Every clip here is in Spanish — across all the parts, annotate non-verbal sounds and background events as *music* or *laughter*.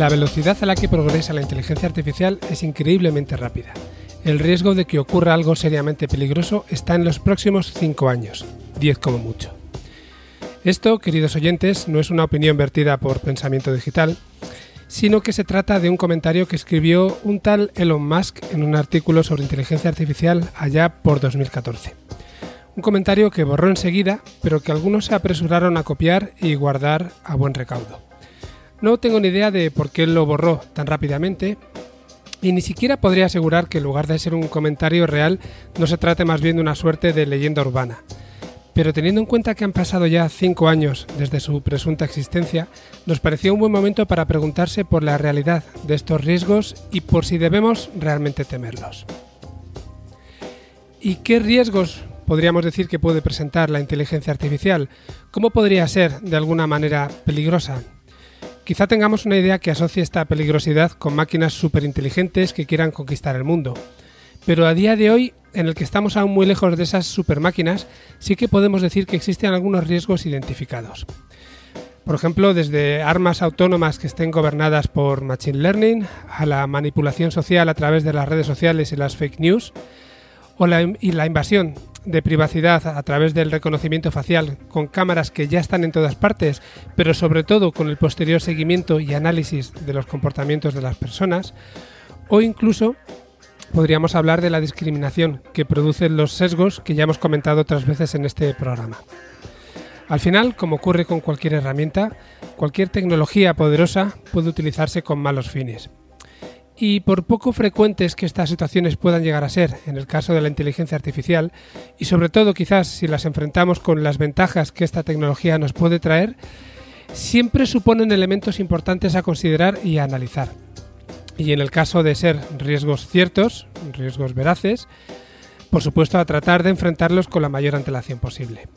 La velocidad a la que progresa la inteligencia artificial es increíblemente rápida. El riesgo de que ocurra algo seriamente peligroso está en los próximos 5 años, 10 como mucho. Esto, queridos oyentes, no es una opinión vertida por Pensamiento Digital, sino que se trata de un comentario que escribió un tal Elon Musk en un artículo sobre inteligencia artificial allá por 2014. Un comentario que borró enseguida, pero que algunos se apresuraron a copiar y guardar a buen recaudo. No tengo ni idea de por qué lo borró tan rápidamente, y ni siquiera podría asegurar que en lugar de ser un comentario real, no se trate más bien de una suerte de leyenda urbana. Pero teniendo en cuenta que han pasado ya cinco años desde su presunta existencia, nos pareció un buen momento para preguntarse por la realidad de estos riesgos y por si debemos realmente temerlos. ¿Y qué riesgos podríamos decir que puede presentar la inteligencia artificial? ¿Cómo podría ser de alguna manera peligrosa? Quizá tengamos una idea que asocie esta peligrosidad con máquinas superinteligentes que quieran conquistar el mundo. Pero a día de hoy, en el que estamos aún muy lejos de esas supermáquinas, sí que podemos decir que existen algunos riesgos identificados. Por ejemplo, desde armas autónomas que estén gobernadas por Machine Learning, a la manipulación social a través de las redes sociales y las fake news, o y la invasión de privacidad a través del reconocimiento facial con cámaras que ya están en todas partes, pero sobre todo con el posterior seguimiento y análisis de los comportamientos de las personas, o incluso podríamos hablar de la discriminación que producen los sesgos que ya hemos comentado otras veces en este programa. Al final, como ocurre con cualquier herramienta, cualquier tecnología poderosa puede utilizarse con malos fines. Y por poco frecuentes que estas situaciones puedan llegar a ser en el caso de la inteligencia artificial, y sobre todo quizás si las enfrentamos con las ventajas que esta tecnología nos puede traer, siempre suponen elementos importantes a considerar y a analizar. Y en el caso de ser riesgos ciertos, riesgos veraces, por supuesto a tratar de enfrentarlos con la mayor antelación posible.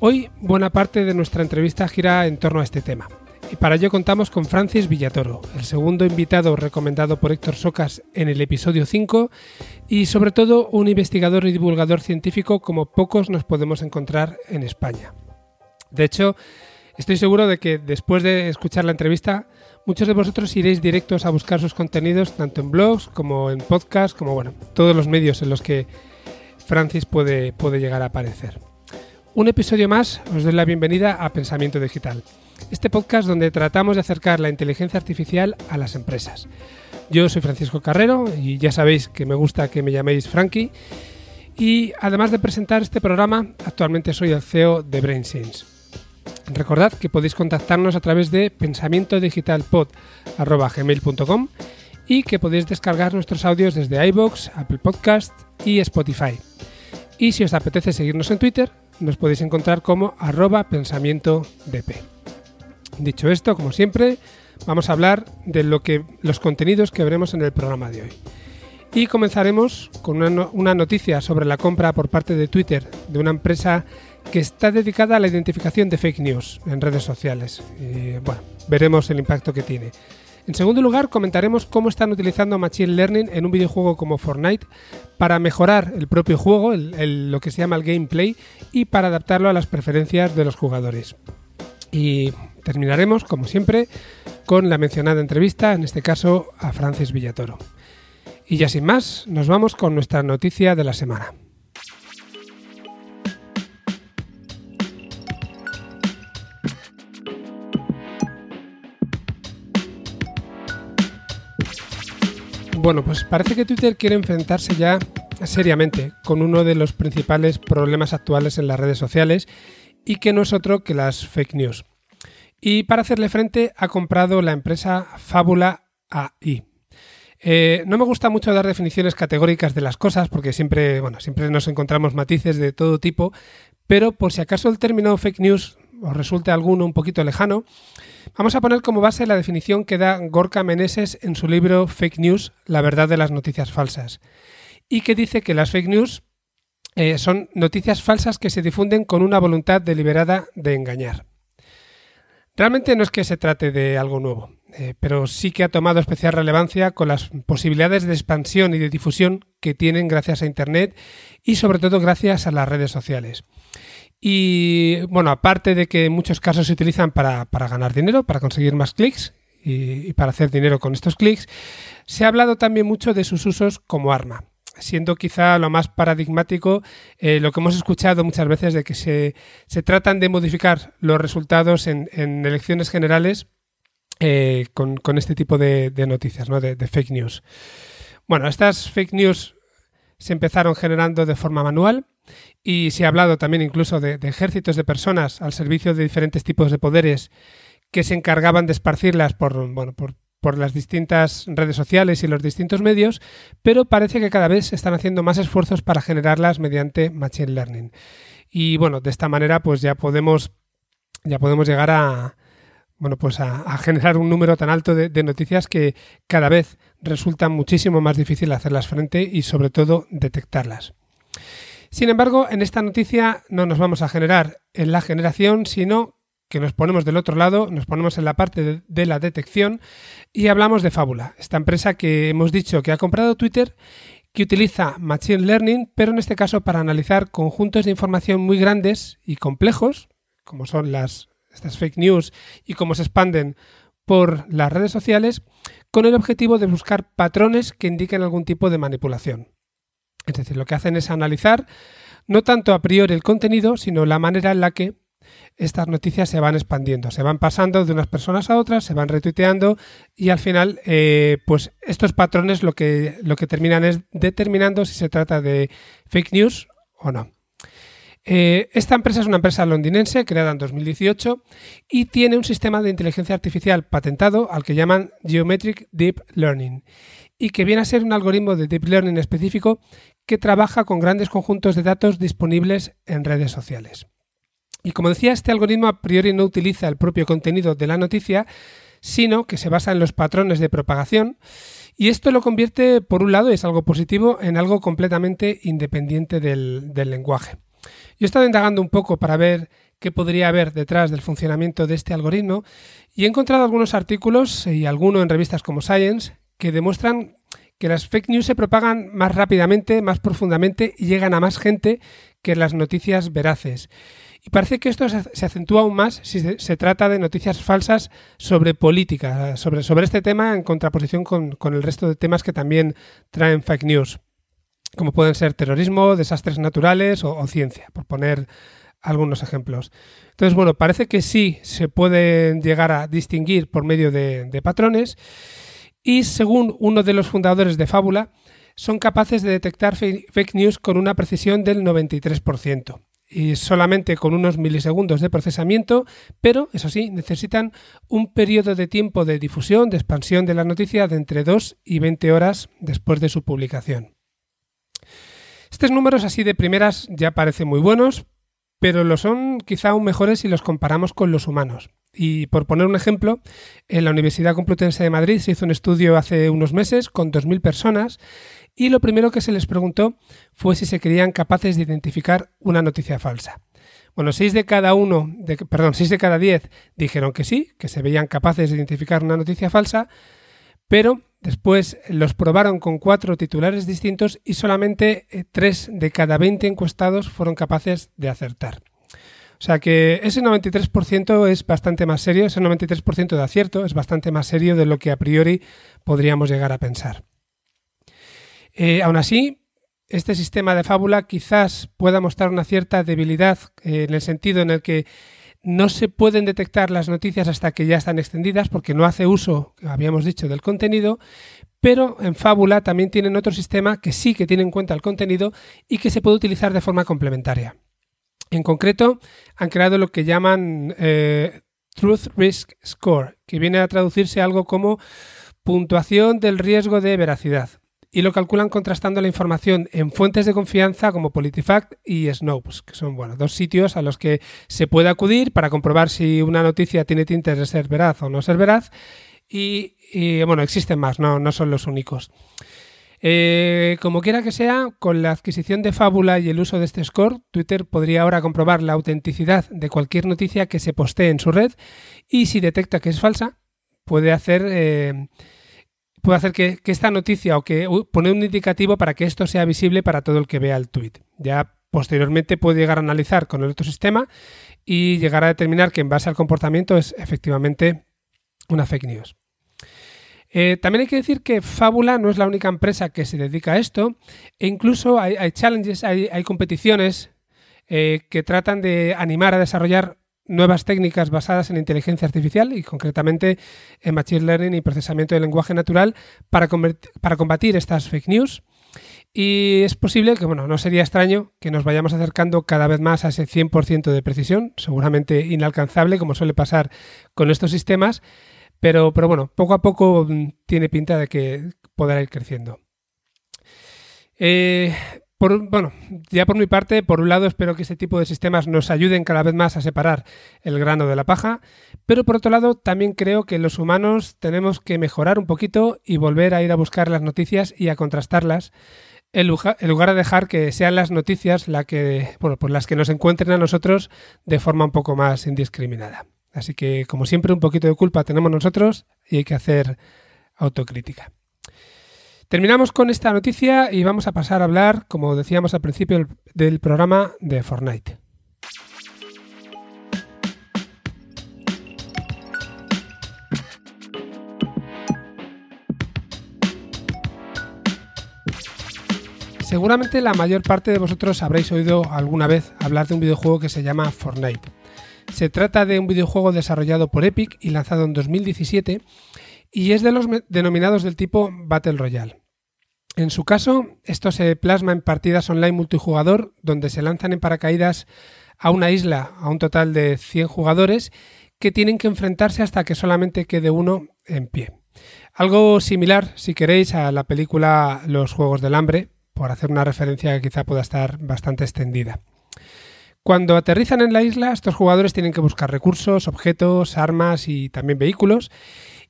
Hoy buena parte de nuestra entrevista gira en torno a este tema y para ello contamos con Francis Villatoro, el segundo invitado recomendado por Héctor Socas en el episodio 5 y sobre todo un investigador y divulgador científico como pocos nos podemos encontrar en España. De hecho, estoy seguro de que después de escuchar la entrevista, muchos de vosotros iréis directos a buscar sus contenidos tanto en blogs como en podcasts, como bueno, todos los medios en los que Francis puede, puede llegar a aparecer. Un episodio más, os doy la bienvenida a Pensamiento Digital este podcast donde tratamos de acercar la inteligencia artificial a las empresas. Yo soy Francisco Carrero y ya sabéis que me gusta que me llaméis Frankie. Y además de presentar este programa, actualmente soy el CEO de BrainSense. Recordad que podéis contactarnos a través de pensamientodigitalpod.gmail.com y que podéis descargar nuestros audios desde iBox, Apple Podcast y Spotify. Y si os apetece seguirnos en Twitter, nos podéis encontrar como arroba pensamientodp. Dicho esto, como siempre, vamos a hablar de lo que, los contenidos que veremos en el programa de hoy. Y comenzaremos con una, noticia sobre la compra por parte de Twitter de una empresa que está dedicada a la identificación de fake news en redes sociales. Y, bueno, veremos el impacto que tiene. En segundo lugar, comentaremos cómo están utilizando Machine Learning en un videojuego como Fortnite para mejorar el propio juego, lo que se llama el gameplay, y para adaptarlo a las preferencias de los jugadores. Y terminaremos, como siempre, con la mencionada entrevista, en este caso a Francis Villatoro. Y ya sin más, nos vamos con nuestra noticia de la semana. Bueno, pues parece que Twitter quiere enfrentarse ya seriamente con uno de los principales problemas actuales en las redes sociales y que no es otro que las fake news. Y para hacerle frente ha comprado la empresa Fábula AI. Eh, no me gusta mucho dar definiciones categóricas de las cosas porque siempre, bueno, siempre nos encontramos matices de todo tipo, pero por si acaso el término fake news os resulte alguno un poquito lejano, vamos a poner como base la definición que da Gorka Meneses en su libro Fake News, la verdad de las noticias falsas, y que dice que las fake news eh, son noticias falsas que se difunden con una voluntad deliberada de engañar. Realmente no es que se trate de algo nuevo, eh, pero sí que ha tomado especial relevancia con las posibilidades de expansión y de difusión que tienen gracias a Internet y sobre todo gracias a las redes sociales. Y bueno, aparte de que en muchos casos se utilizan para, ganar dinero, para conseguir más clics y, para hacer dinero con estos clics, se ha hablado también mucho de sus usos como arma siendo quizá lo más paradigmático eh, lo que hemos escuchado muchas veces de que se, tratan de modificar los resultados en, elecciones generales eh, con, este tipo de, noticias, ¿no? de, fake news. Bueno, estas fake news se empezaron generando de forma manual y se ha hablado también incluso de, ejércitos de personas al servicio de diferentes tipos de poderes que se encargaban de esparcirlas por, bueno, por, por las distintas redes sociales y los distintos medios, pero parece que cada vez se están haciendo más esfuerzos para generarlas mediante Machine Learning. Y bueno, de esta manera pues ya podemos, ya podemos llegar a, bueno, pues a, generar un número tan alto de, noticias que cada vez resulta muchísimo más difícil hacerlas frente y sobre todo detectarlas. Sin embargo, en esta noticia no nos vamos a generar en la generación, sino que nos ponemos del otro lado, nos ponemos en la parte de, la detección y hablamos de Fábula, esta empresa que hemos dicho que ha comprado Twitter que utiliza Machine Learning, pero en este caso para analizar conjuntos de información muy grandes y complejos, como son las estas fake news y cómo se expanden por las redes sociales, con el objetivo de buscar patrones que indiquen algún tipo de manipulación. Es decir, lo que hacen es analizar no tanto a priori el contenido, sino la manera en la que estas noticias se van expandiendo, se van pasando de unas personas a otras, se van retuiteando y al final, eh, pues estos patrones lo que, lo que terminan es determinando si se trata de fake news o no. Eh, esta empresa es una empresa londinense creada en 2018 y tiene un sistema de inteligencia artificial patentado al que llaman Geometric Deep Learning y que viene a ser un algoritmo de Deep Learning específico que trabaja con grandes conjuntos de datos disponibles en redes sociales. Y como decía, este algoritmo a priori no utiliza el propio contenido de la noticia, sino que se basa en los patrones de propagación y esto lo convierte, por un lado, es algo positivo, en algo completamente independiente del lenguaje. Yo he estado indagando un poco para ver qué podría haber detrás del funcionamiento de este algoritmo y he encontrado algunos artículos y alguno en revistas como Science que demuestran que las fake news se propagan más rápidamente, más profundamente y llegan a más gente que las noticias veraces. Y parece que esto se acentúa aún más si se, trata de noticias falsas sobre política, sobre, este tema en contraposición con, el resto de temas que también traen fake news como pueden ser terrorismo, desastres naturales o, ciencia, por poner algunos ejemplos. Entonces, bueno, parece que sí se pueden llegar a distinguir por medio de, patrones y según uno de los fundadores de Fábula, son capaces de detectar fake news con una precisión del 93% y solamente con unos milisegundos de procesamiento, pero eso sí, necesitan un periodo de tiempo de difusión, de expansión de la noticia de entre 2 y 20 horas después de su publicación. Estos números así de primeras ya parecen muy buenos, pero lo son quizá aún mejores si los comparamos con los humanos. Y por poner un ejemplo, en la Universidad Complutense de Madrid se hizo un estudio hace unos meses con 2.000 personas y lo primero que se les preguntó fue si se creían capaces de identificar una noticia falsa. Bueno, 6 de cada uno, perdón, 6 de cada 10 dijeron que sí, que se veían capaces de identificar una noticia falsa, pero Después los probaron con cuatro titulares distintos y solamente eh, tres de cada 20 encuestados fueron capaces de acertar. O sea que ese 93% es bastante más serio, ese 93% de acierto es bastante más serio de lo que a priori podríamos llegar a pensar. Eh, aún así, este sistema de fábula quizás pueda mostrar una cierta debilidad eh, en el sentido en el que no se pueden detectar las noticias hasta que ya están extendidas porque no hace uso, habíamos dicho, del contenido, pero en Fábula también tienen otro sistema que sí que tiene en cuenta el contenido y que se puede utilizar de forma complementaria. En concreto, han creado lo que llaman eh, Truth Risk Score, que viene a traducirse algo como puntuación del riesgo de veracidad y lo calculan contrastando la información en fuentes de confianza como PolitiFact y Snopes, que son bueno, dos sitios a los que se puede acudir para comprobar si una noticia tiene tintes de ser veraz o no ser veraz. Y, bueno, existen más, no, no son los únicos. Eh, como quiera que sea, con la adquisición de Fábula y el uso de este score, Twitter podría ahora comprobar la autenticidad de cualquier noticia que se postee en su red y si detecta que es falsa, puede hacer eh, puede hacer que, esta noticia o que poner un indicativo para que esto sea visible para todo el que vea el tweet. Ya posteriormente puede llegar a analizar con el otro sistema y llegar a determinar que en base al comportamiento es efectivamente una fake news. Eh, también hay que decir que Fábula no es la única empresa que se dedica a esto, e incluso hay, challenges, hay, competiciones eh, que tratan de animar a desarrollar nuevas técnicas basadas en inteligencia artificial y concretamente en Machine Learning y procesamiento de lenguaje natural para, para combatir estas fake news. Y es posible que, bueno, no sería extraño que nos vayamos acercando cada vez más a ese 100% de precisión, seguramente inalcanzable, como suele pasar con estos sistemas, pero, pero bueno, poco a poco mm, tiene pinta de que podrá ir creciendo. Eh, bueno, ya por mi parte, por un lado espero que este tipo de sistemas nos ayuden cada vez más a separar el grano de la paja, pero por otro lado también creo que los humanos tenemos que mejorar un poquito y volver a ir a buscar las noticias y a contrastarlas en lugar, de dejar que sean las noticias la que, bueno, por las que nos encuentren a nosotros de forma un poco más indiscriminada. Así que, como siempre, un poquito de culpa tenemos nosotros y hay que hacer autocrítica. Terminamos con esta noticia y vamos a pasar a hablar, como decíamos al principio del programa, de Fortnite. Seguramente la mayor parte de vosotros habréis oído alguna vez hablar de un videojuego que se llama Fortnite. Se trata de un videojuego desarrollado por Epic y lanzado en 2017 y es de los denominados del tipo Battle Royale. En su caso, esto se plasma en partidas online multijugador donde se lanzan en paracaídas a una isla a un total de 100 jugadores que tienen que enfrentarse hasta que solamente quede uno en pie. Algo similar, si queréis, a la película Los Juegos del Hambre, por hacer una referencia que quizá pueda estar bastante extendida. Cuando aterrizan en la isla, estos jugadores tienen que buscar recursos, objetos, armas y también vehículos,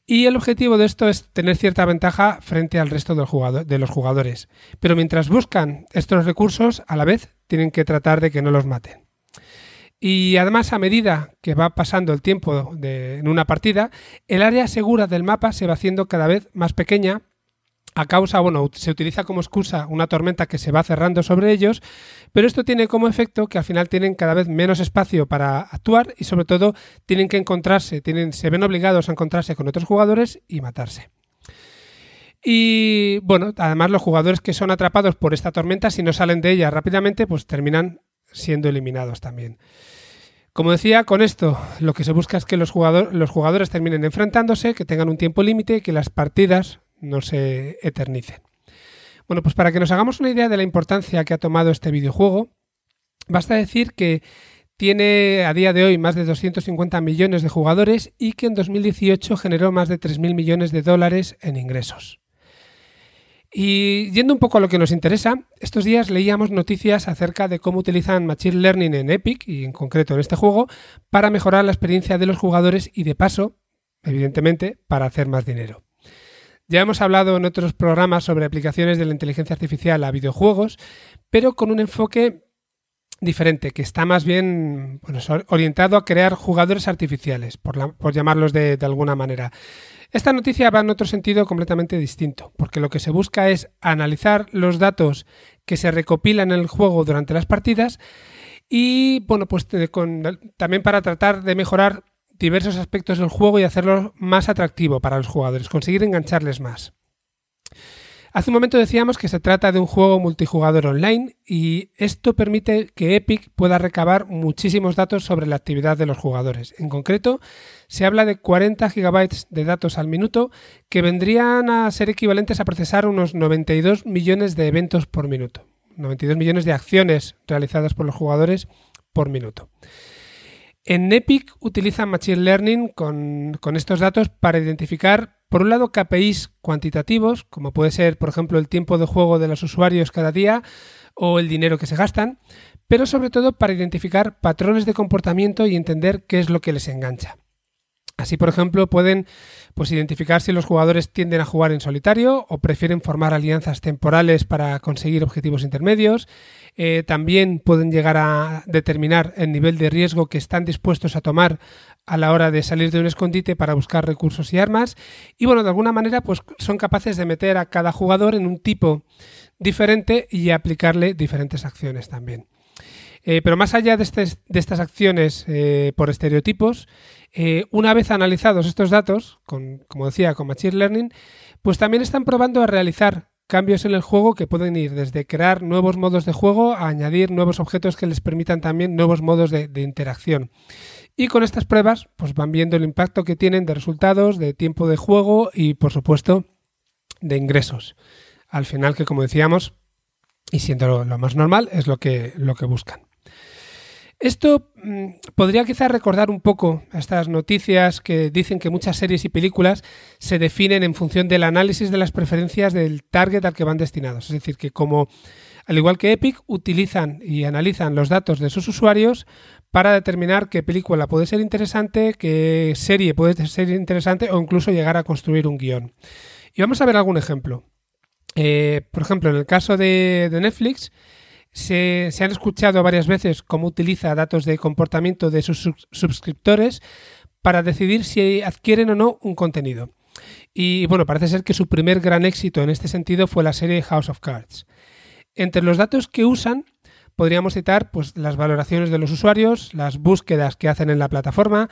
y el objetivo de esto es tener cierta ventaja frente al resto de los jugadores. Pero mientras buscan estos recursos, a la vez tienen que tratar de que no los maten. Y además, a medida que va pasando el tiempo en una partida, el área segura del mapa se va haciendo cada vez más pequeña a causa, bueno, se utiliza como excusa una tormenta que se va cerrando sobre ellos, pero esto tiene como efecto que al final tienen cada vez menos espacio para actuar y sobre todo tienen que encontrarse, tienen, se ven obligados a encontrarse con otros jugadores y matarse. Y bueno, además los jugadores que son atrapados por esta tormenta, si no salen de ella rápidamente, pues terminan siendo eliminados también. Como decía, con esto lo que se busca es que los, los jugadores terminen enfrentándose, que tengan un tiempo límite, que las partidas no se eternicen. Bueno, pues para que nos hagamos una idea de la importancia que ha tomado este videojuego, basta decir que tiene a día de hoy más de 250 millones de jugadores y que en 2018 generó más de 3.000 millones de dólares en ingresos. Y yendo un poco a lo que nos interesa, estos días leíamos noticias acerca de cómo utilizan Machine Learning en Epic, y en concreto en este juego, para mejorar la experiencia de los jugadores y de paso, evidentemente, para hacer más dinero. Ya hemos hablado en otros programas sobre aplicaciones de la inteligencia artificial a videojuegos, pero con un enfoque diferente, que está más bien orientado a crear jugadores artificiales, por, llamarlos de, alguna manera. Esta noticia va en otro sentido completamente distinto, porque lo que se busca es analizar los datos que se recopilan en el juego durante las partidas y, bueno, pues también para tratar de mejorar diversos aspectos del juego y hacerlo más atractivo para los jugadores, conseguir engancharles más. Hace un momento decíamos que se trata de un juego multijugador online y esto permite que Epic pueda recabar muchísimos datos sobre la actividad de los jugadores. En concreto, se habla de 40 GB de datos al minuto que vendrían a ser equivalentes a procesar unos 92 millones de eventos por minuto. 92 millones de acciones realizadas por los jugadores por minuto. En Epic utilizan Machine Learning con, estos datos para identificar, por un lado, KPIs cuantitativos, como puede ser, por ejemplo, el tiempo de juego de los usuarios cada día o el dinero que se gastan, pero sobre todo para identificar patrones de comportamiento y entender qué es lo que les engancha. Así, por ejemplo, pueden pues, identificar si los jugadores tienden a jugar en solitario o prefieren formar alianzas temporales para conseguir objetivos intermedios. Eh, también pueden llegar a determinar el nivel de riesgo que están dispuestos a tomar a la hora de salir de un escondite para buscar recursos y armas. Y bueno, de alguna manera, pues son capaces de meter a cada jugador en un tipo diferente y aplicarle diferentes acciones también. Eh, pero más allá de, estas acciones eh, por estereotipos, una vez analizados estos datos, con, como decía, con Machine Learning, pues también están probando a realizar cambios en el juego que pueden ir desde crear nuevos modos de juego a añadir nuevos objetos que les permitan también nuevos modos de, interacción. Y con estas pruebas, pues van viendo el impacto que tienen de resultados, de tiempo de juego y, por supuesto, de ingresos. Al final, que como decíamos, y siendo lo, más normal, es lo que, lo que buscan. Esto mm, podría quizás recordar un poco a estas noticias que dicen que muchas series y películas se definen en función del análisis de las preferencias del target al que van destinados. Es decir, que como al igual que Epic, utilizan y analizan los datos de sus usuarios para determinar qué película puede ser interesante, qué serie puede ser interesante o incluso llegar a construir un guion. Y vamos a ver algún ejemplo. Eh, por ejemplo, en el caso de, Netflix, se, han escuchado varias veces cómo utiliza datos de comportamiento de sus suscriptores para decidir si adquieren o no un contenido. Y bueno, parece ser que su primer gran éxito en este sentido fue la serie House of Cards. Entre los datos que usan, podríamos citar pues, las valoraciones de los usuarios, las búsquedas que hacen en la plataforma,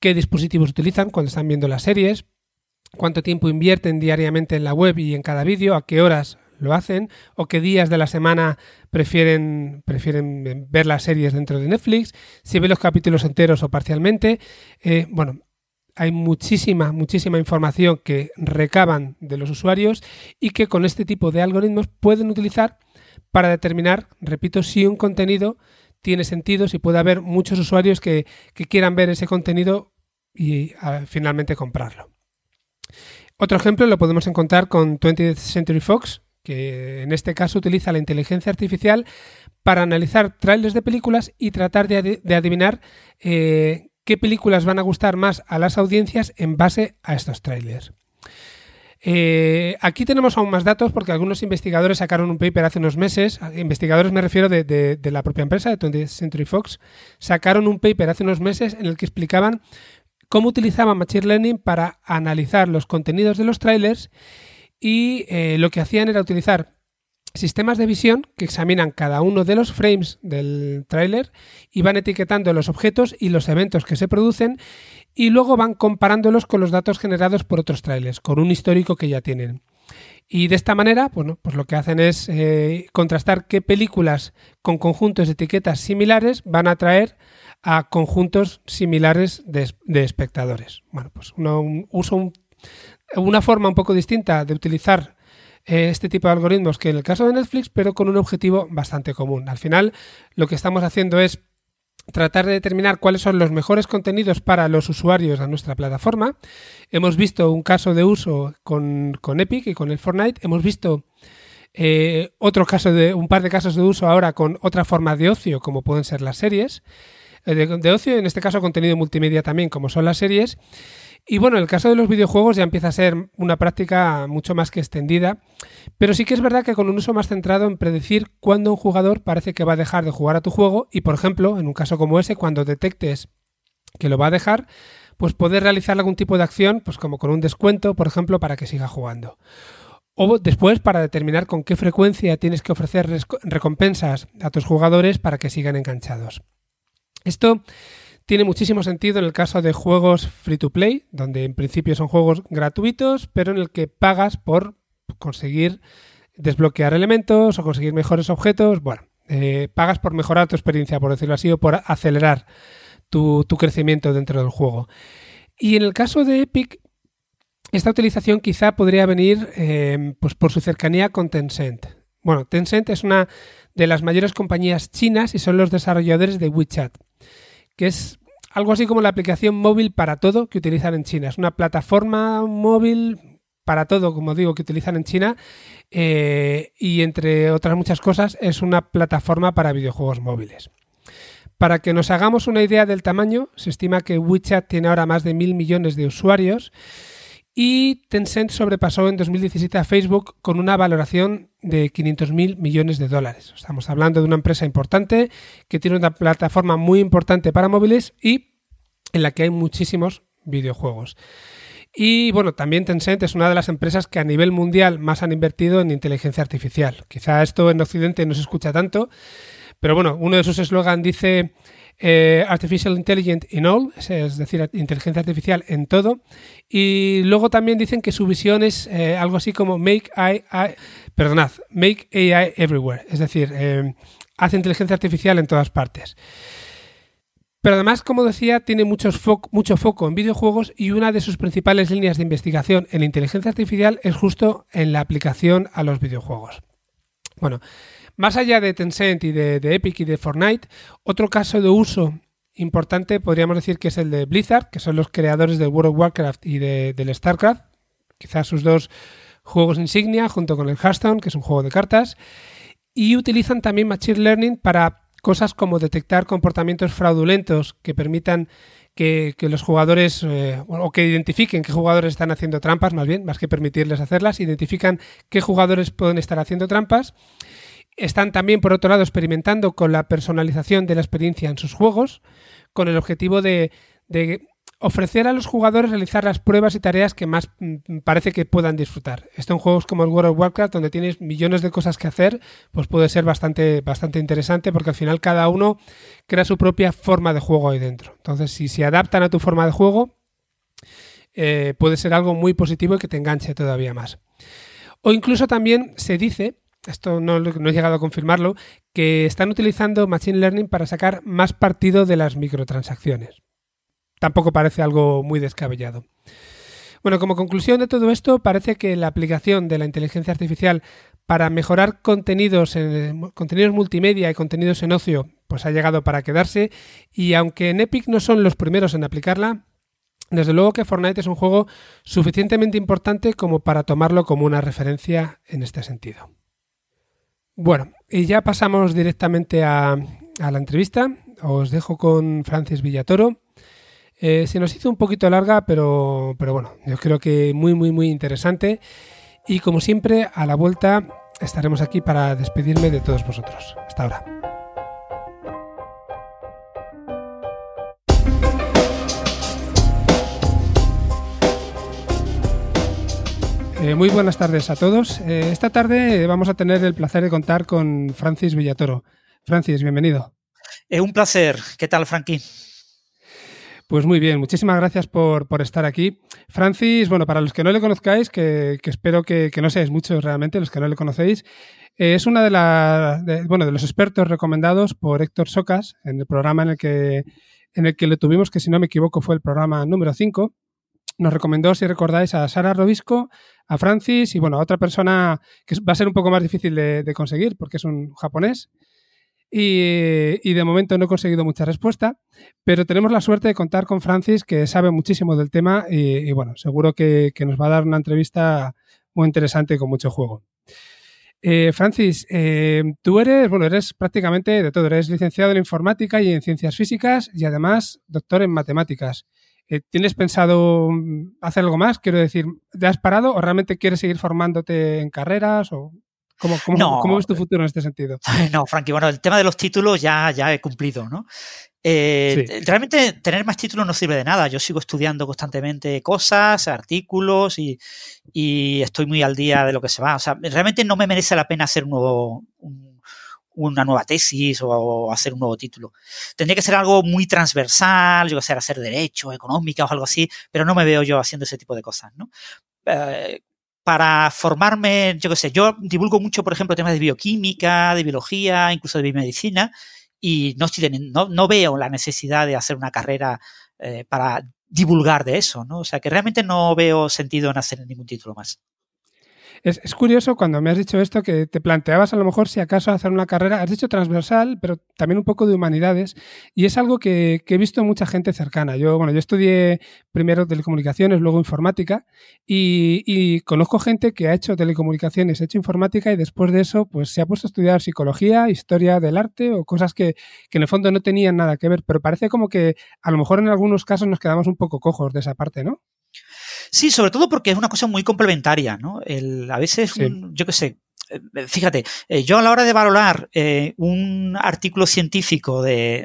qué dispositivos utilizan cuando están viendo las series, cuánto tiempo invierten diariamente en la web y en cada vídeo, a qué horas lo hacen, o qué días de la semana prefieren, prefieren ver las series dentro de Netflix, si ven los capítulos enteros o parcialmente. Eh, bueno, hay muchísima, muchísima información que recaban de los usuarios y que con este tipo de algoritmos pueden utilizar para determinar, repito, si un contenido tiene sentido, si puede haber muchos usuarios que, quieran ver ese contenido y finalmente comprarlo. Otro ejemplo lo podemos encontrar con 20th Century Fox, que en este caso utiliza la inteligencia artificial para analizar trailers de películas y tratar de, adivinar eh, qué películas van a gustar más a las audiencias en base a estos trailers. Eh, aquí tenemos aún más datos porque algunos investigadores sacaron un paper hace unos meses, investigadores me refiero de, la propia empresa, de 20th Century Fox, sacaron un paper hace unos meses en el que explicaban cómo utilizaban Machine Learning para analizar los contenidos de los trailers y eh, lo que hacían era utilizar sistemas de visión que examinan cada uno de los frames del tráiler y van etiquetando los objetos y los eventos que se producen y luego van comparándolos con los datos generados por otros trailers, con un histórico que ya tienen. Y de esta manera, bueno, pues lo que hacen es eh, contrastar qué películas con conjuntos de etiquetas similares van a atraer a conjuntos similares de, espectadores. Bueno, pues uno uso una forma un poco distinta de utilizar eh, este tipo de algoritmos que en el caso de Netflix, pero con un objetivo bastante común. Al final, lo que estamos haciendo es tratar de determinar cuáles son los mejores contenidos para los usuarios de nuestra plataforma. Hemos visto un caso de uso con, Epic y con el Fortnite. Hemos visto eh, otro caso de un par de casos de uso ahora con otra forma de ocio, como pueden ser las series. Eh, de, de ocio, en este caso contenido multimedia también, como son las series. Y bueno, el caso de los videojuegos ya empieza a ser una práctica mucho más que extendida, pero sí que es verdad que con un uso más centrado en predecir cuándo un jugador parece que va a dejar de jugar a tu juego y, por ejemplo, en un caso como ese, cuando detectes que lo va a dejar, pues poder realizar algún tipo de acción, pues como con un descuento, por ejemplo, para que siga jugando. O después para determinar con qué frecuencia tienes que ofrecer recompensas a tus jugadores para que sigan enganchados. Esto tiene muchísimo sentido en el caso de juegos free to play, donde en principio son juegos gratuitos, pero en el que pagas por conseguir desbloquear elementos o conseguir mejores objetos. Bueno, eh, pagas por mejorar tu experiencia, por decirlo así, o por acelerar tu, crecimiento dentro del juego. Y en el caso de Epic, esta utilización quizá podría venir eh, pues por su cercanía con Tencent. Bueno, Tencent es una de las mayores compañías chinas y son los desarrolladores de WeChat que es algo así como la aplicación móvil para todo que utilizan en China. Es una plataforma móvil para todo, como digo, que utilizan en China eh, y entre otras muchas cosas es una plataforma para videojuegos móviles. Para que nos hagamos una idea del tamaño, se estima que WeChat tiene ahora más de mil millones de usuarios y Tencent sobrepasó en 2017 a Facebook con una valoración de 500.000 millones de dólares. Estamos hablando de una empresa importante que tiene una plataforma muy importante para móviles y en la que hay muchísimos videojuegos. Y bueno, también Tencent es una de las empresas que a nivel mundial más han invertido en inteligencia artificial. Quizá esto en Occidente no se escucha tanto, Pero bueno, uno de sus eslogan dice eh, Artificial Intelligent in All, es decir, inteligencia artificial en todo. Y luego también dicen que su visión es eh, algo así como Make AI, perdonad, Make AI Everywhere, es decir, eh, hace inteligencia artificial en todas partes. Pero además, como decía, tiene mucho foco en videojuegos y una de sus principales líneas de investigación en inteligencia artificial es justo en la aplicación a los videojuegos. Bueno, más allá de Tencent y de, Epic y de Fortnite, otro caso de uso importante podríamos decir que es el de Blizzard, que son los creadores de World of Warcraft y de, del StarCraft, quizás sus dos juegos insignia, junto con el Hearthstone, que es un juego de cartas, y utilizan también Machine Learning para cosas como detectar comportamientos fraudulentos que permitan que, los jugadores eh, o que identifiquen qué jugadores están haciendo trampas, más bien, más que permitirles hacerlas, identifican qué jugadores pueden estar haciendo trampas. Están también, por otro lado, experimentando con la personalización de la experiencia en sus juegos, con el objetivo de ofrecer a los jugadores realizar las pruebas y tareas que más mm, parece que puedan disfrutar. Esto en juegos como el World of Warcraft, donde tienes millones de cosas que hacer, pues puede ser bastante, bastante interesante porque al final cada uno crea su propia forma de juego ahí dentro. Entonces, si se adaptan a tu forma de juego, eh, puede ser algo muy positivo y que te enganche todavía más. O incluso también se dice, esto no, no he llegado a confirmarlo, que están utilizando Machine Learning para sacar más partido de las microtransacciones tampoco parece algo muy descabellado. Bueno, como conclusión de todo esto, parece que la aplicación de la inteligencia artificial para mejorar contenidos, en, contenidos multimedia y contenidos en ocio, pues ha llegado para quedarse. Y aunque en Epic no son los primeros en aplicarla, desde luego que Fortnite es un juego suficientemente importante como para tomarlo como una referencia en este sentido. Bueno, y ya pasamos directamente a, la entrevista. Os dejo con Francis Villatoro. Eh, se nos hizo un poquito larga, pero, pero bueno, yo creo que muy, muy, muy interesante. Y como siempre, a la vuelta estaremos aquí para despedirme de todos vosotros. Hasta ahora. Eh, muy buenas tardes a todos. Eh, esta tarde vamos a tener el placer de contar con Francis Villatoro. Francis, bienvenido. un placer. ¿Qué tal, Frankie? Pues muy bien, muchísimas gracias por, estar aquí. Francis, bueno, para los que no le conozcáis, que, espero que, no seáis muchos realmente, los que no le conocéis, eh, es una de, las bueno, de los expertos recomendados por Héctor Socas en el programa en el que en el que le tuvimos, que si no me equivoco fue el programa número 5. Nos recomendó, si recordáis, a Sara Robisco, a Francis y bueno, a otra persona que va a ser un poco más difícil de, conseguir porque es un japonés. Y, de momento no he conseguido mucha respuesta, pero tenemos la suerte de contar con Francis, que sabe muchísimo del tema y, bueno, seguro que, nos va a dar una entrevista muy interesante con mucho juego. Eh, Francis, eh, tú eres, bueno, eres prácticamente de todo, eres licenciado en informática y en ciencias físicas y además doctor en matemáticas. Eh, ¿Tienes pensado hacer algo más? Quiero decir, ¿te has parado o realmente quieres seguir formándote en carreras o ¿Cómo, cómo, ves tu futuro en este sentido? *laughs* No, Frankie, bueno, el tema de los títulos ya, ya he cumplido, ¿no? Eh, realmente tener más títulos no sirve de nada. Yo sigo estudiando constantemente cosas, artículos y, y, estoy muy al día de lo que se va. O sea, realmente no me merece la pena hacer un nuevo, una nueva tesis o, hacer un nuevo título. Tendría que ser algo muy transversal, yo que sé, hacer derecho, económica o algo así, pero no me veo yo haciendo ese tipo de cosas, ¿no? Eh, para formarme, yo qué sé, yo divulgo mucho, por ejemplo, temas de bioquímica, de biología, incluso de biomedicina, y no, estoy no, no veo la necesidad de hacer una carrera eh, para divulgar de eso, ¿no? O sea, que realmente no veo sentido en hacer ningún título más. Es, curioso cuando me has dicho esto que te planteabas a lo mejor si acaso hacer una carrera, has dicho transversal, pero también un poco de humanidades, y es algo que, he visto mucha gente cercana. Yo, bueno, yo estudié primero telecomunicaciones, luego informática, y, conozco gente que ha hecho telecomunicaciones, ha hecho informática, y después de eso, pues se ha puesto a estudiar psicología, historia del arte, o cosas que, que en el fondo no tenían nada que ver, pero parece como que a lo mejor en algunos casos nos quedamos un poco cojos de esa parte, ¿no? Sí, sobre todo porque es una cosa muy complementaria, ¿no? El, a veces, yo qué sé, eh, fíjate, eh, yo a la hora de valorar eh, un artículo científico de,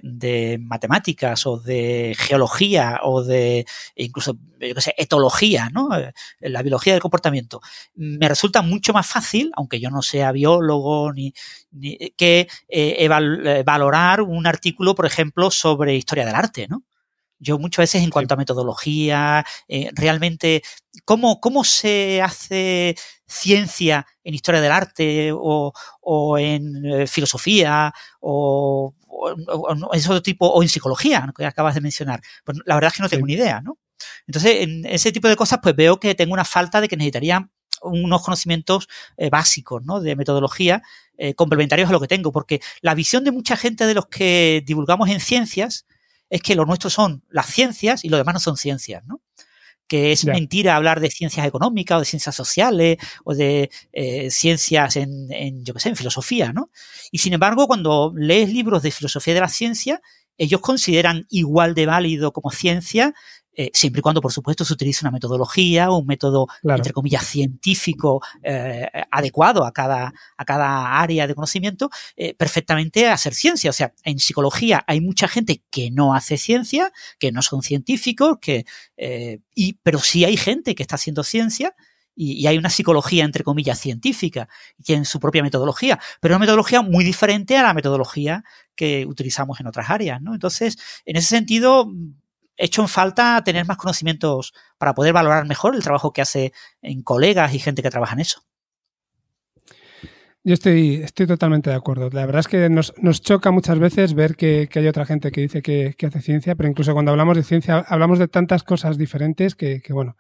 matemáticas o de geología o de incluso, yo qué sé, etología, ¿no? la biología del comportamiento, me resulta mucho más fácil, aunque yo no sea biólogo, ni, que valorar un artículo, por ejemplo, sobre historia del arte, ¿no? Yo muchas veces en cuanto a metodología, realmente, ¿cómo, ¿cómo se hace ciencia en historia del arte o, en eh, filosofía o, o, tipo, o en psicología, que acabas de mencionar. Pues la verdad es que no tengo ni idea, ¿no? Entonces, en ese tipo de cosas, pues veo que tengo una falta de que necesitaría unos conocimientos eh, básicos, ¿no? De metodología eh, complementarios a lo que tengo, porque la visión de mucha gente de los que divulgamos en ciencias es que lo nuestro son las ciencias y lo demás no son ciencias, ¿no? que es mentira hablar de ciencias económicas o de ciencias sociales o de eh, ciencias en, en, yo qué sé, en filosofía, ¿no? Y sin embargo, cuando lees libros de filosofía de la ciencia, ellos consideran igual de válido como ciencia eh, siempre y cuando, por supuesto, se utilice una metodología un método, entre comillas, científico eh, adecuado a cada, a cada área de conocimiento, eh, perfectamente hacer ciencia. O sea, en psicología hay mucha gente que no hace ciencia, que no son científicos, que, y, pero sí hay gente que está haciendo ciencia y, hay una psicología, entre comillas, científica, y tienen su propia metodología, pero una metodología muy diferente a la metodología que utilizamos en otras áreas, ¿no? Entonces, en ese sentido, hecho en falta tener más conocimientos para poder valorar mejor el trabajo que hace en colegas y gente que trabaja en eso. Yo estoy, estoy totalmente de acuerdo. La verdad es que nos, choca muchas veces ver que, hay otra gente que dice que, hace ciencia, pero incluso cuando hablamos de ciencia hablamos de tantas cosas diferentes que, bueno,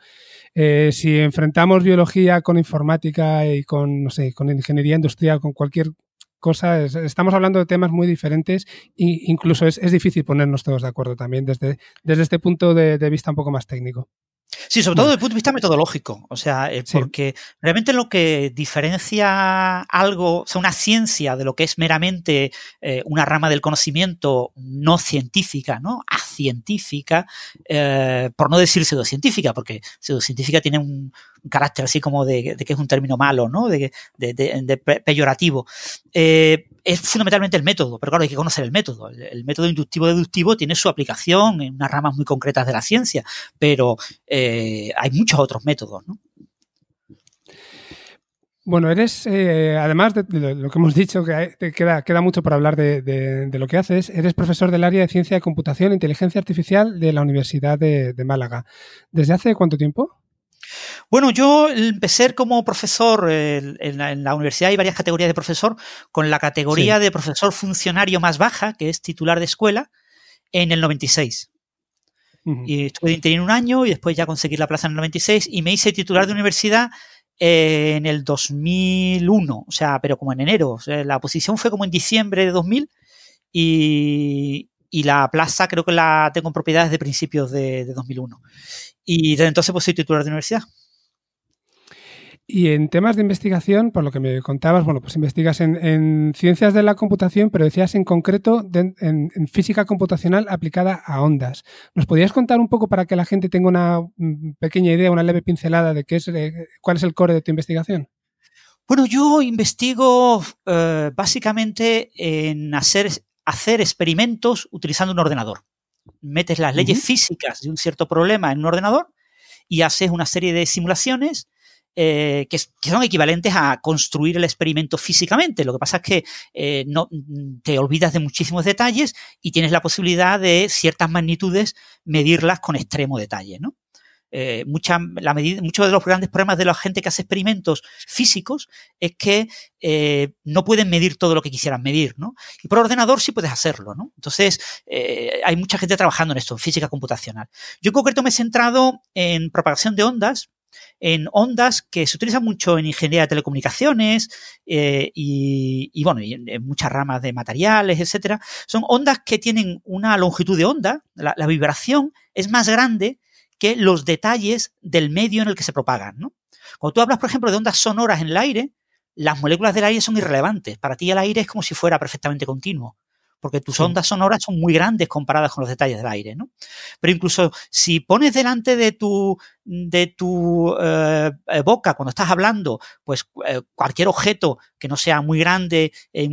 eh, si enfrentamos biología con informática y con, no sé, con ingeniería industrial, con cualquier cosas, estamos hablando de temas muy diferentes e incluso es, difícil ponernos todos de acuerdo también desde, desde este punto de, vista un poco más técnico. Sí, sobre todo desde el punto de vista metodológico, o sea, eh, porque realmente lo que diferencia algo, o sea, una ciencia de lo que es meramente eh, una rama del conocimiento no científica, ¿no? Acientífica, eh, por no decir pseudocientífica, porque pseudocientífica tiene un, un carácter así como de, que es un término malo, ¿no? De, de, peyorativo. Es fundamentalmente el método, pero claro, hay que conocer el método. El, método inductivo-deductivo tiene su aplicación en unas ramas muy concretas de la ciencia, pero eh, hay muchos otros métodos, ¿no? Bueno, eres, eh, además de, lo que hemos dicho, que queda, queda mucho por hablar de, lo que haces, eres profesor del área de Ciencia de Computación e Inteligencia Artificial de la Universidad de, Málaga. ¿Desde hace cuánto tiempo? Bueno, yo empecé como profesor en la, universidad, hay varias categorías de profesor, con la categoría de profesor funcionario más baja, que es titular de escuela, en el 96. Y estuve de un año y después ya conseguí la plaza en el 96 y me hice titular de universidad en el 2001, o sea, pero como en enero. la posición fue como en diciembre de 2000 y, la plaza creo que la tengo en propiedad desde principios de, de 2001. Y desde entonces pues soy titular de universidad. Y en temas de investigación, por lo que me contabas, bueno, pues investigas en, ciencias de la computación, pero decías en concreto en, física computacional aplicada a ondas. ¿Nos podrías contar un poco para que la gente tenga una mm, pequeña idea, una leve pincelada de qué es, eh, cuál es el core de tu investigación? Bueno, yo investigo eh, básicamente en hacer, hacer experimentos utilizando un ordenador metes las leyes físicas de un cierto problema en un ordenador y haces una serie de simulaciones eh, que, son equivalentes a construir el experimento físicamente. Lo que pasa es que eh, no, te olvidas de muchísimos detalles y tienes la posibilidad de ciertas magnitudes medirlas con extremo detalle, ¿no? Eh, muchos de los grandes problemas de la gente que hace experimentos físicos es que no pueden medir todo lo que quisieran medir, ¿no? Y por ordenador sí puedes hacerlo, ¿no? Entonces, hay mucha gente trabajando en esto, en física computacional. Yo en concreto me he centrado en propagación de ondas, en ondas que se utilizan mucho en ingeniería de telecomunicaciones y, bueno, en, muchas ramas de materiales, etcétera. Son ondas que tienen una longitud de onda, la, la vibración es más grande que los detalles del medio en el que se propagan. ¿no? Cuando tú hablas, por ejemplo, de ondas sonoras en el aire, las moléculas del aire son irrelevantes. Para ti el aire es como si fuera perfectamente continuo. Porque tus ondas sonoras son muy grandes comparadas con los detalles del aire, ¿no? Pero incluso si pones delante de tu, de tu eh, eh, boca cuando estás hablando, pues eh, cualquier objeto que no sea muy grande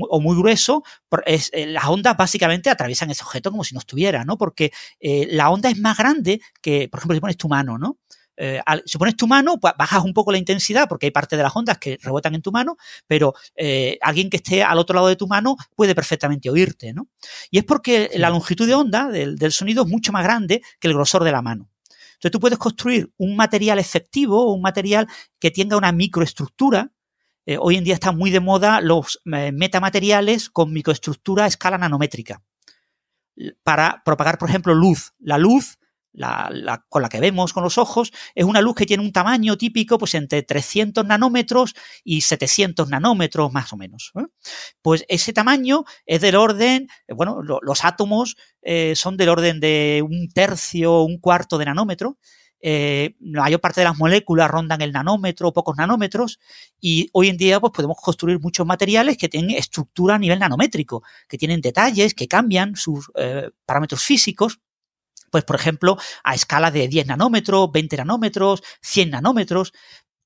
o muy grueso, es, las ondas básicamente atraviesan ese objeto como si no estuviera, ¿no? Porque la onda es más grande que, por ejemplo, si pones tu mano, ¿no? Eh, si pones tu mano, pues bajas un poco la intensidad porque hay parte de las ondas que rebotan en tu mano, pero eh, alguien que esté al otro lado de tu mano puede perfectamente oírte, ¿no? Y es porque la longitud de onda del, sonido es mucho más grande que el grosor de la mano. Entonces tú puedes construir un material efectivo, un material que tenga una microestructura. Eh, hoy en día están muy de moda los eh, metamateriales con microestructura a escala nanométrica para propagar, por ejemplo, luz. La luz la, con la que vemos con los ojos, es una luz que tiene un tamaño típico pues entre 300 nanómetros y 700 nanómetros más o menos. ¿eh? Pues ese tamaño es del orden, bueno, los átomos eh, son del orden de un tercio, un cuarto de nanómetro. Eh, la mayor parte de las moléculas rondan el nanómetro, pocos nanómetros, y hoy en día pues, podemos construir muchos materiales que tienen estructura a nivel nanométrico, que tienen detalles, que cambian sus parámetros físicos, pues, por ejemplo, a escala de 10 nanómetros, 20 nanómetros, 100 nanómetros.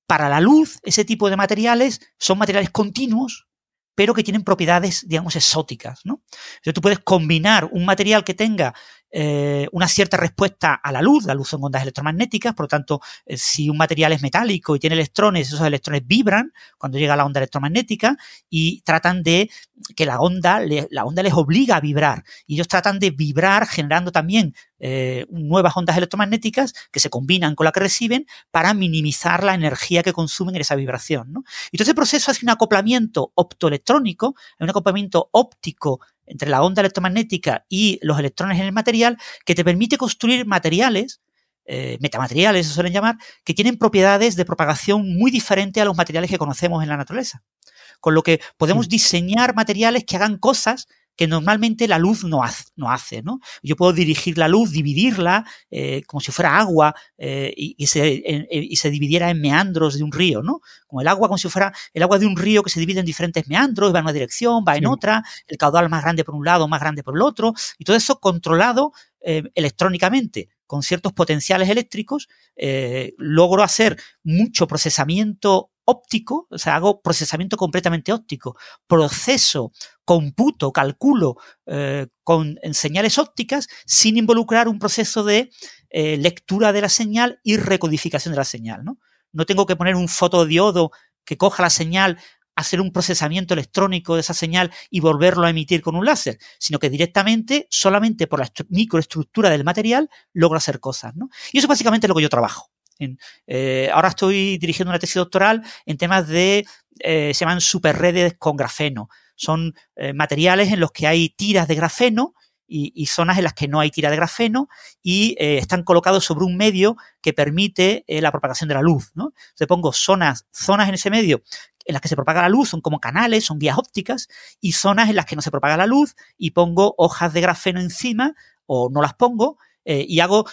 Para la luz, ese tipo de materiales son materiales continuos, pero que tienen propiedades, digamos, exóticas, ¿no? Entonces tú puedes combinar un material que tenga eh, una cierta respuesta a la luz, la luz son ondas electromagnéticas, por lo tanto, eh, si un material es metálico y tiene electrones, esos electrones vibran cuando llega la onda electromagnética y tratan de que la onda, la onda les obliga a vibrar y ellos tratan de vibrar generando también eh, nuevas ondas electromagnéticas que se combinan con la que reciben para minimizar la energía que consumen en esa vibración. ¿no? Y todo ese proceso hace un acoplamiento optoelectrónico, un acoplamiento óptico entre la onda electromagnética y los electrones en el material que te permite construir materiales, eh, metamateriales se suelen llamar, que tienen propiedades de propagación muy diferentes a los materiales que conocemos en la naturaleza. Con lo que podemos diseñar materiales que hagan cosas que normalmente la luz no hace, no hace ¿no? Yo puedo dirigir la luz, dividirla eh, como si fuera agua eh, y, se, y, se, dividiera en meandros de un río, ¿no? Como el agua, como si fuera el agua de un río que se divide en diferentes meandros, va en una dirección, va en otra, el caudal más grande por un lado, más grande por el otro, y todo eso controlado eh, electrónicamente con ciertos potenciales eléctricos, logro hacer mucho procesamiento óptico, o sea, hago procesamiento completamente óptico, proceso, computo, calculo eh, con señales ópticas sin involucrar un proceso de eh, lectura de la señal y recodificación de la señal. ¿no? no tengo que poner un fotodiodo que coja la señal, hacer un procesamiento electrónico de esa señal y volverlo a emitir con un láser, sino que directamente, solamente por la microestructura del material, logro hacer cosas. ¿no? Y eso es básicamente lo que yo trabajo. Eh, ahora estoy dirigiendo una tesis doctoral en temas de, eh, se llaman superredes con grafeno. Son eh, materiales en los que hay tiras de grafeno y, zonas en las que no hay tira de grafeno y están colocados sobre un medio que permite la propagación de la luz. ¿no? Entonces pongo zonas, zonas en ese medio en las que se propaga la luz, son como canales, son vías ópticas, y zonas en las que no se propaga la luz y pongo hojas de grafeno encima o no las pongo eh, y hago,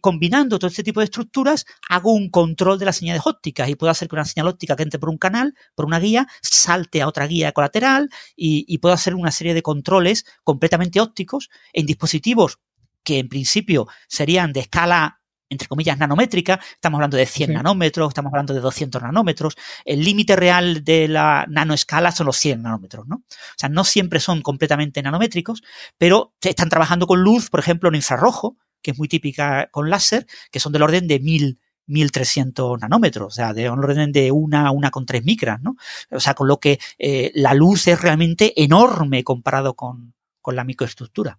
combinando todo este tipo de estructuras, hago un control de las señales ópticas y puedo hacer que una señal óptica que entre por un canal, por una guía, salte a otra guía colateral y, puedo hacer una serie de controles completamente ópticos en dispositivos que en principio serían de escala entre comillas, nanométrica, estamos hablando de 100 nanómetros, estamos hablando de 200 nanómetros, el límite real de la nanoescala son los 100 nanómetros, ¿no? O sea, no siempre son completamente nanométricos, pero están trabajando con luz, por ejemplo, en infrarrojo, que es muy típica con láser, que son del orden de 1000 1300 nanómetros, o sea, de un orden de una a una con tres micras, ¿no? O sea, con lo que eh, la luz es realmente enorme comparado con, la microestructura.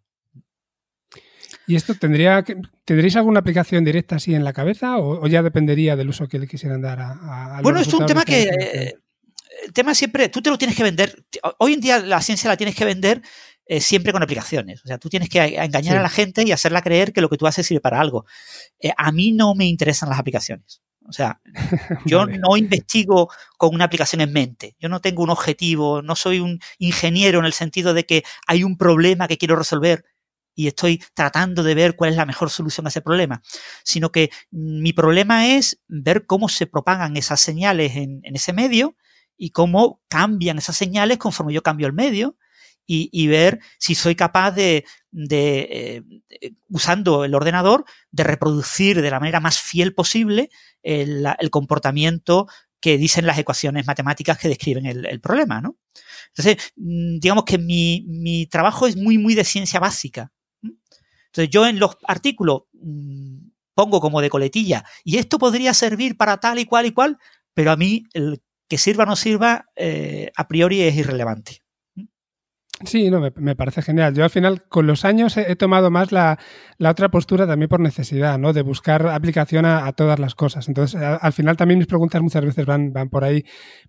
¿Y esto tendría tendréis alguna aplicación directa así en la cabeza o, ya dependería del uso que le quisieran dar a, a Bueno, es un tema que eh, el tema siempre, tú te lo tienes que vender. Hoy en día la ciencia la tienes que vender eh, siempre con aplicaciones. O sea, tú tienes que engañar a la gente y hacerla creer que lo que tú haces sirve para algo. Eh, a mí no me interesan las aplicaciones. O sea, *laughs* yo no investigo con una aplicación en mente. Yo no tengo un objetivo, no soy un ingeniero en el sentido de que hay un problema que quiero resolver y estoy tratando de ver cuál es la mejor solución a ese problema, sino que mi problema es ver cómo se propagan esas señales en ese medio y cómo cambian esas señales conforme yo cambio el medio y, ver si soy capaz de, eh, usando el ordenador, de reproducir de la manera más fiel posible el, comportamiento que dicen las ecuaciones matemáticas que describen el, problema, ¿no? Entonces, mm, digamos que mi, mi, trabajo es muy, muy de ciencia básica. Entonces, yo en los artículos mm, pongo como de coletilla, y esto podría servir para tal y cual y cual, pero a mí el que sirva o no sirva, eh, a priori es irrelevante. Sí, no, me, parece genial. Yo al final, con los años, he, tomado más la, otra postura también por necesidad, ¿no? De buscar aplicación a, todas las cosas. Entonces, al final también mis preguntas muchas veces van, van por ahí,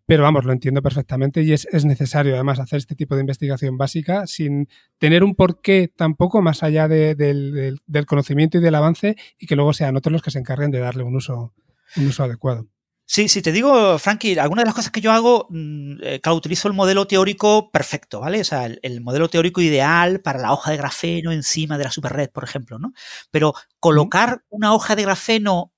pero vamos, lo entiendo perfectamente y es, necesario además hacer este tipo de investigación básica sin tener un porqué tampoco más allá del, del conocimiento y del avance y que luego sean otros los que se encarguen de darle un uso, un uso adecuado. Sí, sí, te digo, Frankie, algunas de las cosas que yo hago, mm, eh, claro, utilizo el modelo teórico perfecto, ¿vale? O sea, el, modelo teórico ideal para la hoja de grafeno encima de la superred, por ejemplo, ¿no? Pero colocar una hoja de grafeno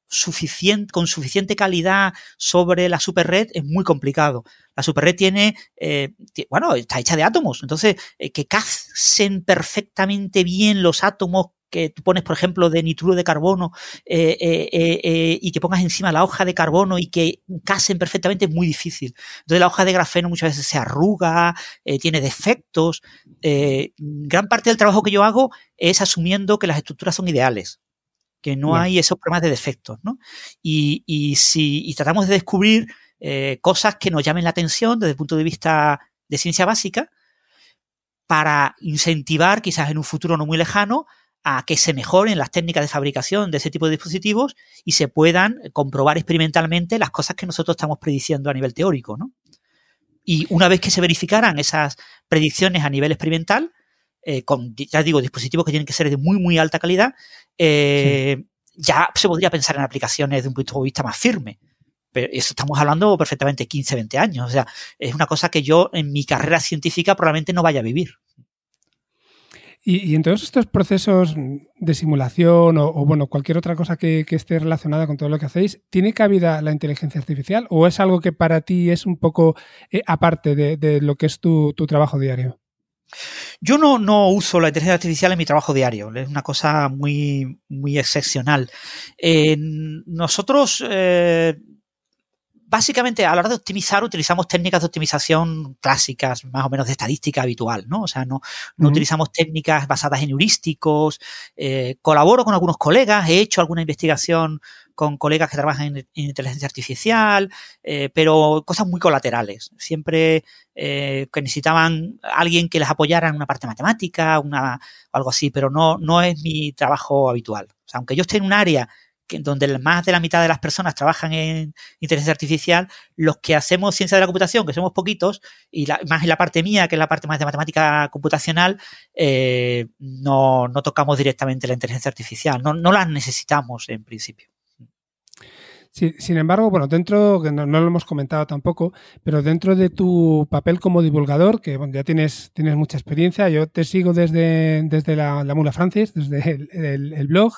con suficiente calidad sobre la superred es muy complicado. La superred tiene, eh, bueno, está hecha de átomos, entonces eh, que casen perfectamente bien los átomos que tú pones, por ejemplo, de nitruro de carbono eh, eh, eh, y que pongas encima la hoja de carbono y que casen perfectamente es muy difícil. Entonces la hoja de grafeno muchas veces se arruga, tiene defectos. gran parte del trabajo que yo hago es asumiendo que las estructuras son ideales que no hay esos problemas de defectos, ¿no? Y, si y tratamos de descubrir cosas que nos llamen la atención desde el punto de vista de ciencia básica para incentivar, quizás en un futuro no muy lejano, a que se mejoren las técnicas de fabricación de ese tipo de dispositivos y se puedan comprobar experimentalmente las cosas que nosotros estamos prediciendo a nivel teórico, ¿no? Y una vez que se verificaran esas predicciones a nivel experimental, eh, con, ya digo, dispositivos que tienen que ser de muy, muy alta calidad, eh, ya se podría pensar en aplicaciones de un punto de vista más firme. Pero eso estamos hablando perfectamente 15, 20 años. O sea, es una cosa que yo en mi carrera científica probablemente no vaya a vivir. Y, en todos estos procesos de simulación o, bueno, cualquier otra cosa que, esté relacionada con todo lo que hacéis, ¿tiene cabida la inteligencia artificial o es algo que para ti es un poco eh, aparte de, lo que es tu, trabajo diario? Yo no, no, uso la inteligencia artificial en mi trabajo diario, es una cosa muy, muy excepcional. nosotros eh, básicamente a la hora de optimizar utilizamos técnicas de optimización clásicas, más o menos de estadística habitual, ¿no? O sea, no, no utilizamos técnicas basadas en heurísticos. Eh, colaboro con algunos colegas, he hecho alguna investigación con colegas que trabajan en, inteligencia artificial, eh, pero cosas muy colaterales. Siempre eh, que necesitaban alguien que les apoyara en una parte matemática, una, o algo así, pero no, no es mi trabajo habitual. O sea, aunque yo esté en un área donde más de la mitad de las personas trabajan en inteligencia artificial, los que hacemos ciencia de la computación, que somos poquitos, y más en la parte mía, que es la parte más de matemática computacional, eh, no, tocamos directamente la inteligencia artificial, no, no la necesitamos en principio sin embargo, bueno, dentro, no, no, lo hemos comentado tampoco, pero dentro de tu papel como divulgador, que bueno, ya tienes, tienes mucha experiencia, yo te sigo desde, desde la, Mula Francis, desde el, blog.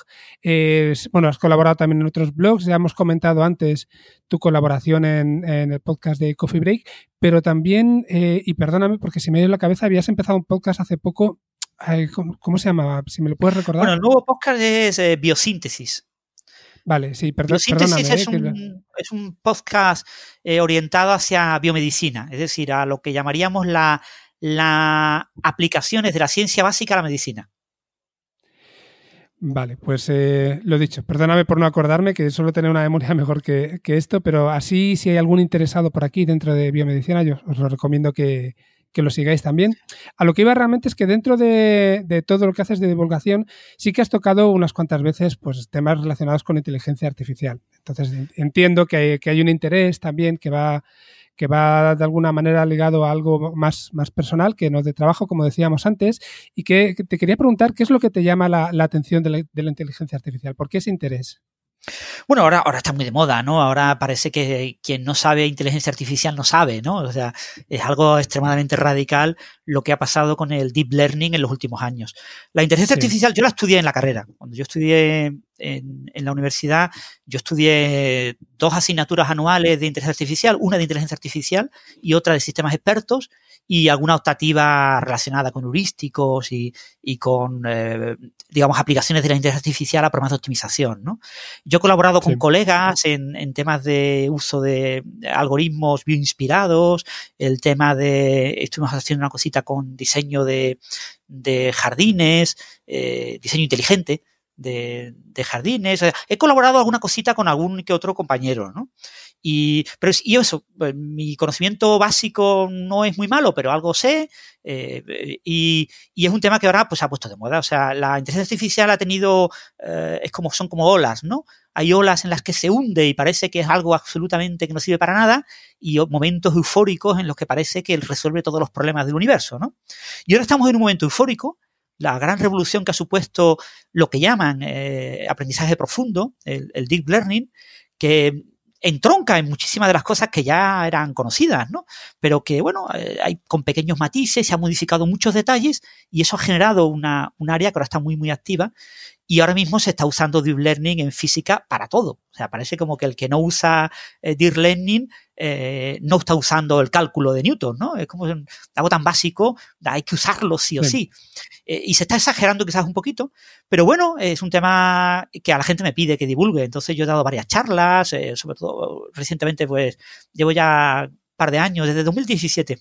bueno, has colaborado también en otros blogs, ya hemos comentado antes tu colaboración en, el podcast de Coffee Break, pero también, eh, y perdóname porque si me dio la cabeza, habías empezado un podcast hace poco. ¿cómo, se llamaba? Si me lo puedes recordar. Bueno, el nuevo podcast es eh, Biosíntesis. Vale, sí, perdón. Biosíntesis es, eh, un, es, un, podcast eh, orientado hacia biomedicina, es decir, a lo que llamaríamos las la aplicaciones de la ciencia básica a la medicina. Vale, pues eh, lo dicho, perdóname por no acordarme, que suelo tener una memoria *laughs* mejor que, que, esto, pero así si hay algún interesado por aquí dentro de biomedicina, yo os lo recomiendo que, que lo sigáis también. A lo que iba realmente es que dentro de, todo lo que haces de divulgación, sí que has tocado unas cuantas veces pues, temas relacionados con inteligencia artificial. Entonces entiendo que hay, un interés también que va que va de alguna manera ligado a algo más, más personal que no de trabajo, como decíamos antes, y que, te quería preguntar qué es lo que te llama la, atención de la, de la inteligencia artificial, ¿por qué ese interés? Bueno, ahora, ahora está muy de moda, ¿no? Ahora parece que quien no sabe inteligencia artificial no sabe, ¿no? O sea, es algo extremadamente radical lo que ha pasado con el deep learning en los últimos años. La inteligencia artificial, yo la estudié en la carrera. Cuando yo estudié en, la universidad yo estudié dos asignaturas anuales de inteligencia artificial, una de inteligencia artificial y otra de sistemas expertos y alguna optativa relacionada con heurísticos y, con, eh, digamos, aplicaciones de la inteligencia artificial a programas de optimización. ¿no? Yo he colaborado con colegas en, temas de uso de algoritmos bioinspirados, el tema de, estuvimos haciendo una cosita con diseño de, jardines, eh, diseño inteligente, de, jardines. He colaborado alguna cosita con algún que otro compañero, ¿no? Y, pero y eso, pues, mi conocimiento básico no es muy malo, pero algo sé. Eh, y, y, es un tema que ahora pues, se ha puesto de moda. O sea, la inteligencia artificial ha tenido, eh, es como, son como olas, ¿no? Hay olas en las que se hunde y parece que es algo absolutamente que no sirve para nada, y momentos eufóricos en los que parece que resuelve todos los problemas del universo, ¿no? Y ahora estamos en un momento eufórico la gran revolución que ha supuesto lo que llaman eh, aprendizaje profundo, el, deep learning, que entronca en muchísimas de las cosas que ya eran conocidas, ¿no? Pero que, bueno, eh, hay con pequeños matices, se han modificado muchos detalles y eso ha generado una, un área que ahora está muy, muy activa y ahora mismo se está usando Deep Learning en física para todo. O sea, parece como que el que no usa eh, Deep Learning eh, no está usando el cálculo de Newton, ¿no? Es como algo tan básico, hay que usarlo sí o sí. Eh, y se está exagerando quizás un poquito, pero bueno, es un tema que a la gente me pide que divulgue. Entonces yo he dado varias charlas, sobre todo recientemente, pues llevo ya un par de años, desde 2017,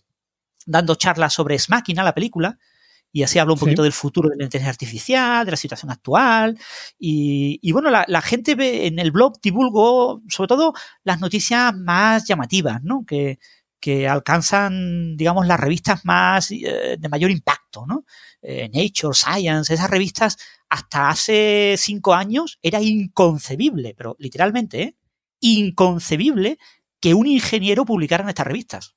dando charlas sobre Es Máquina, la película, y así hablo un poquito del futuro de la inteligencia artificial, de la situación actual. Y, bueno, la, gente ve en el blog divulgo sobre todo las noticias más llamativas, ¿no? Que, que alcanzan, digamos, las revistas más eh, de mayor impacto, ¿no? Eh, Nature, Science, esas revistas hasta hace cinco años era inconcebible, pero literalmente, ¿eh? inconcebible que un ingeniero publicara en estas revistas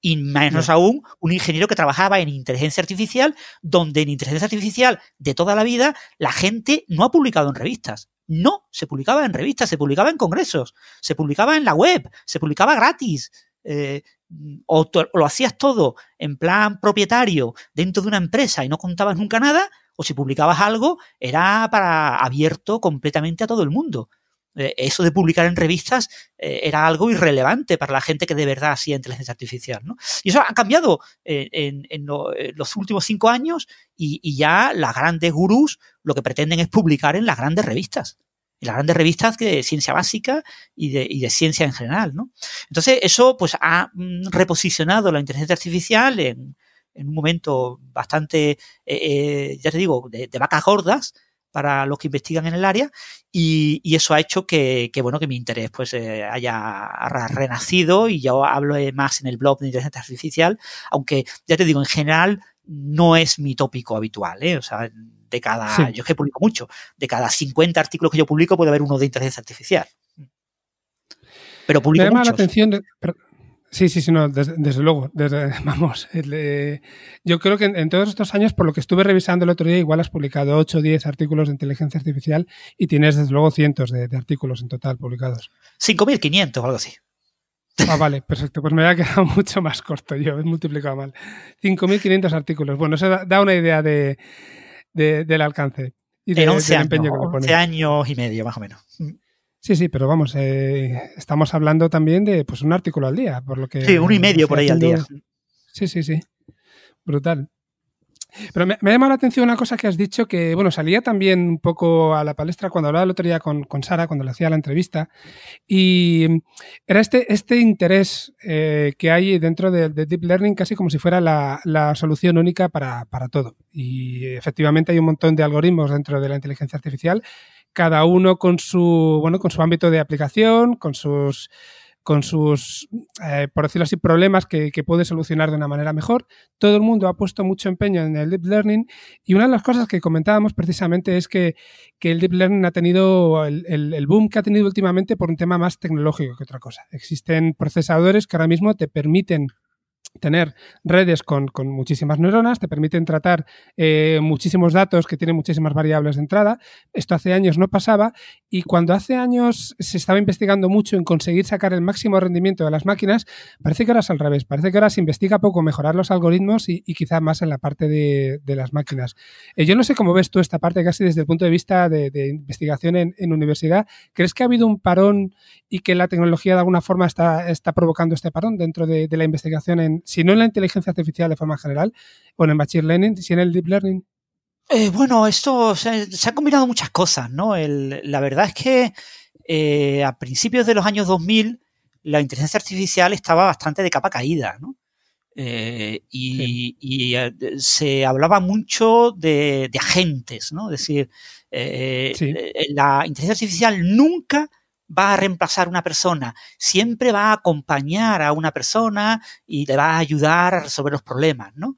y menos aún un ingeniero que trabajaba en inteligencia artificial, donde en inteligencia artificial de toda la vida la gente no ha publicado en revistas. No, se publicaba en revistas, se publicaba en congresos, se publicaba en la web, se publicaba gratis. Eh, o, lo hacías todo en plan propietario dentro de una empresa y no contabas nunca nada, o si publicabas algo era para abierto completamente a todo el mundo. Eh, eso de publicar en revistas eh, era algo irrelevante para la gente que de verdad hacía inteligencia artificial. ¿no? Y eso ha cambiado eh, en, los últimos cinco años y, ya las grandes gurús lo que pretenden es publicar en las grandes revistas. En las grandes revistas de ciencia básica y de, ciencia en general. ¿no? Entonces, eso pues ha mm, reposicionado la inteligencia artificial en, un momento bastante, ya te digo, de, de vacas gordas, para los que investigan en el área y, eso ha hecho que, bueno que mi interés pues eh, haya renacido y yo hablo más en el blog de inteligencia artificial aunque ya te digo en general no es mi tópico habitual ¿eh? o sea de cada yo es que publico mucho de cada 50 artículos que yo publico puede haber uno de inteligencia artificial. Pero publico Me llama la atención Sí, sí, sí, no, desde, luego. Desde, *laughs* vamos, yo creo que en, todos estos años, por lo que estuve revisando el otro día, igual has publicado 8 o 10 artículos de inteligencia artificial y tienes desde luego cientos de, artículos en total publicados. 5.500 o algo así. Ah, vale, *laughs* perfecto. Pues me había quedado *laughs* mucho más corto yo, he multiplicado mal. 5.500 artículos. Bueno, eso da, una idea de, del alcance y de, 11 del empeño años, que 11 años y medio, más o menos. Sí, sí, pero vamos, eh, estamos hablando también de pues un artículo al día, por lo que... Sí, uno y medio por ahí al día. Sí, sí, sí. Brutal. Pero me, me, ha llamado la atención una cosa que has dicho que, bueno, salía también un poco a la palestra cuando hablaba el otro día con, con Sara, cuando le hacía la entrevista, y era este, este interés eh, que hay dentro de, de, Deep Learning casi como si fuera la, la solución única para, para, todo. Y efectivamente hay un montón de algoritmos dentro de la inteligencia artificial cada uno con su, bueno, con su ámbito de aplicación, con sus, con sus, eh, por decirlo así, problemas que, puede solucionar de una manera mejor. Todo el mundo ha puesto mucho empeño en el deep learning y una de las cosas que comentábamos precisamente es que, el deep learning ha tenido el, el, boom que ha tenido últimamente por un tema más tecnológico que otra cosa. Existen procesadores que ahora mismo te permiten tener redes con, muchísimas neuronas, te permiten tratar eh, muchísimos datos que tienen muchísimas variables de entrada. Esto hace años no pasaba y cuando hace años se estaba investigando mucho en conseguir sacar el máximo rendimiento de las máquinas, parece que ahora es al revés. Parece que ahora se investiga poco mejorar los algoritmos y, quizá más en la parte de, las máquinas. Eh, yo no sé cómo ves tú esta parte casi desde el punto de vista de, investigación en, universidad. ¿Crees que ha habido un parón y que la tecnología de alguna forma está, está provocando este parón dentro de la investigación en si no en la inteligencia artificial de forma general, o en el machine learning, si en el deep learning? Eh, bueno, esto se, han combinado muchas cosas, ¿no? la verdad es que eh, a principios de los años 2000 la inteligencia artificial estaba bastante de capa caída, ¿no? Eh, y, se hablaba mucho de, agentes, ¿no? Es decir, la inteligencia artificial nunca va a reemplazar una persona, siempre va a acompañar a una persona y le va a ayudar a resolver los problemas, ¿no?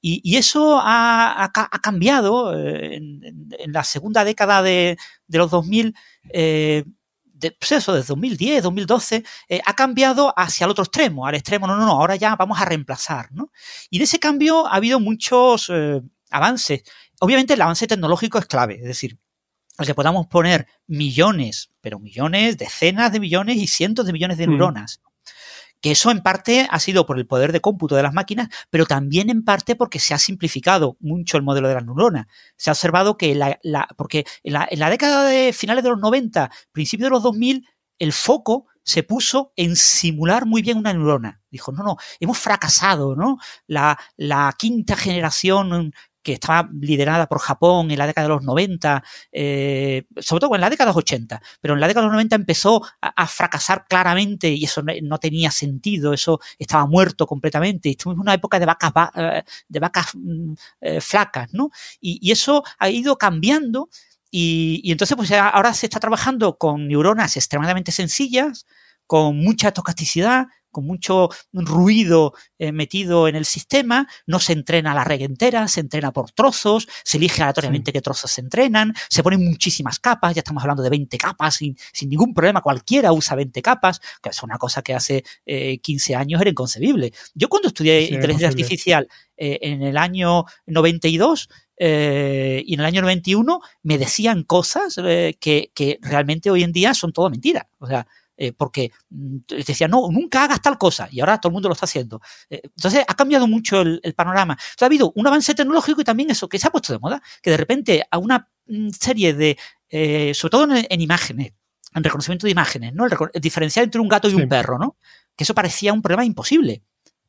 Y, eso ha, cambiado eh, en, la segunda década de, los 2000, eh, pues eso, desde 2010, 2012, eh, ha cambiado hacia el otro extremo, al extremo, no, no, no, ahora ya vamos a reemplazar, ¿no? Y de ese cambio ha habido muchos avances. Obviamente el avance tecnológico es clave, es decir, al que podamos poner millones, pero millones, decenas de millones y cientos de millones de mm. neuronas. Que eso en parte ha sido por el poder de cómputo de las máquinas, pero también en parte porque se ha simplificado mucho el modelo de las neuronas. Se ha observado que la, porque en la, década de finales de los 90, principios de los 2000, el foco se puso en simular muy bien una neurona. Dijo, no, no, hemos fracasado, ¿no? La, la quinta generación que estaba liderada por Japón en la década de los 90, eh, sobre todo en la década de los 80, pero en la década de los 90 empezó a, fracasar claramente y eso no, tenía sentido, eso estaba muerto completamente. Estuvimos en una época de vacas, eh, de vacas mm, eh, flacas, ¿no? Y, eso ha ido cambiando y, entonces pues ahora se está trabajando con neuronas extremadamente sencillas, con mucha tocasticidad, con mucho ruido eh, metido en el sistema, no se entrena la red entera, se entrena por trozos, se elige aleatoriamente qué trozos se entrenan, se ponen muchísimas capas, ya estamos hablando de 20 capas sin, sin ningún problema, cualquiera usa 20 capas, que es una cosa que hace 15 eh, años era inconcebible. Yo cuando estudié inteligencia artificial eh, en el año 92, y en el año 91 me decían cosas que, que, realmente hoy en día son todo mentira. O sea, eh, porque mm, decía, no, nunca hagas tal cosa, y ahora todo el mundo lo está haciendo. Eh, entonces, ha cambiado mucho el, panorama. Entonces, ha habido un avance tecnológico y también eso, que se ha puesto de moda, que de repente a una mm, serie de, eh, sobre todo en, imágenes, en reconocimiento de imágenes, ¿no? El, diferenciar entre un gato y un perro, ¿no? Que eso parecía un problema imposible.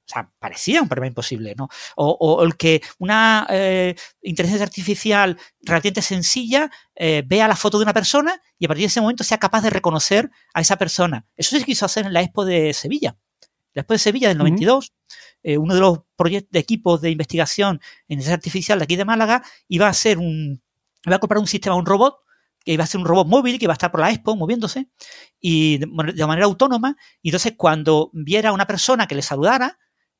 O sea, parecía un problema imposible, ¿no? O, el que una eh, inteligencia artificial relativamente sencilla eh, vea la foto de una persona y a partir de ese momento sea capaz de reconocer a esa persona. Eso se quiso hacer en la Expo de Sevilla. La Expo de Sevilla del 92, eh, uno de los proyectos de equipos de investigación en inteligencia artificial de aquí de Málaga iba a ser un, iba a comprar un sistema, un robot que iba a ser un robot móvil que iba a estar por la expo moviéndose y de, manera autónoma. Y entonces cuando viera a una persona que le saludara,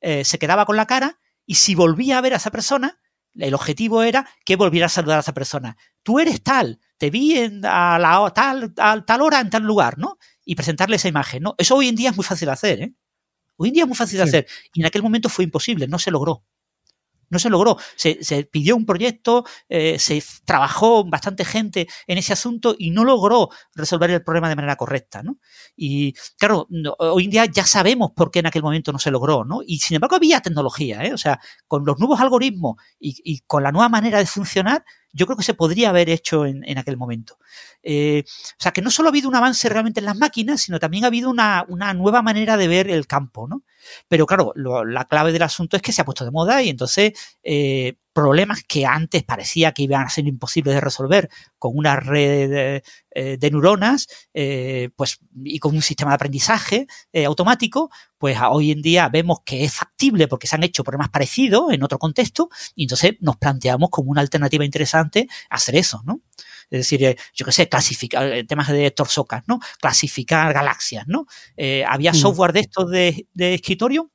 eh, se quedaba con la cara y si volvía a ver a esa persona, el objetivo era que volviera a saludar a esa persona. Tú eres tal, te vi en, a la tal, tal hora en tal lugar, ¿no? Y presentarle esa imagen, ¿no? Eso hoy en día es muy fácil de hacer, ¿eh? Hoy en día es muy fácil de hacer. Y en aquel momento fue imposible, no se logró. No se logró. Se, pidió un proyecto, eh, se trabajó bastante gente en ese asunto y no logró resolver el problema de manera correcta. ¿no? Y claro, hoy en día ya sabemos por qué en aquel momento no se logró. ¿no? Y sin embargo había tecnología. ¿eh? O sea, con los nuevos algoritmos y, y con la nueva manera de funcionar, yo creo que se podría haber hecho en, en aquel momento. Eh, o sea, que no solo ha habido un avance realmente en las máquinas, sino también ha habido una, una nueva manera de ver el campo, ¿no? Pero claro, la clave del asunto es que se ha puesto de moda y entonces eh, problemas que antes parecía que iban a ser imposibles de resolver con una red de, eh, neuronas eh, pues, y con un sistema de aprendizaje eh, automático, pues hoy en día vemos que es factible porque se han hecho problemas parecidos en otro contexto y entonces nos planteamos como una alternativa interesante hacer eso, ¿no? Es decir, yo qué sé, clasificar, temas de torsocas, ¿no? Clasificar galaxias, ¿no? había software de estos de, de escritorio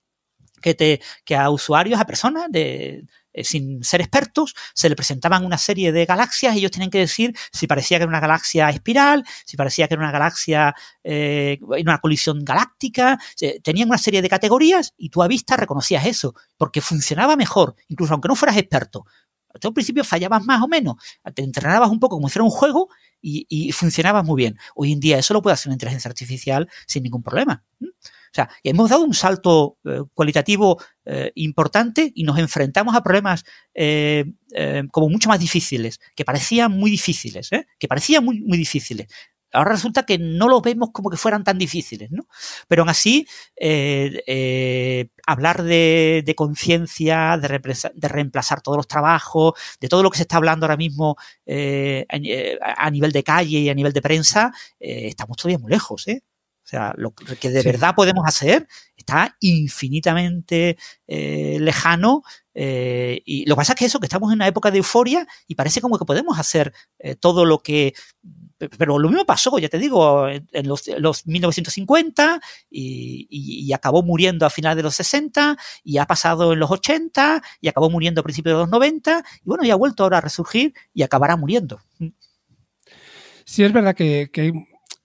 que, te, a usuarios, a personas de, eh, sin ser expertos, se le presentaban una serie de galaxias y ellos tenían que decir si parecía que era una galaxia espiral, si parecía que era una galaxia, eh, una colisión galáctica, tenían una serie de categorías y tú a vista reconocías eso, porque funcionaba mejor, incluso aunque no fueras experto. Tú al principio fallabas más o menos, te entrenabas un poco como si fuera un juego y, funcionabas muy bien. Hoy en día eso lo puede hacer una inteligencia artificial sin ningún problema. Sea, hemos dado un salto eh, cualitativo eh, importante y nos enfrentamos a problemas eh, como mucho más difíciles, que parecían muy difíciles, que parecían muy, muy difíciles. Ahora resulta que no los vemos como que fueran tan difíciles, ¿no? Pero aún así, hablar de, conciencia, de, reemplazar todos los trabajos, de todo lo que se está hablando ahora mismo a, nivel de calle y a nivel de prensa, estamos todavía muy lejos, ¿eh? O sea, lo que de verdad podemos hacer está infinitamente eh, lejano. Eh, y lo que pasa es que eso, que estamos en una época de euforia y parece como que podemos hacer eh, todo lo que pero lo mismo pasó, ya te digo, en los, los 1950 y, y, acabó muriendo a finales de los 60 y ha pasado en los 80 y acabó muriendo a principios de los 90 y bueno, y ha vuelto ahora a resurgir y acabará muriendo. Sí, es verdad que, que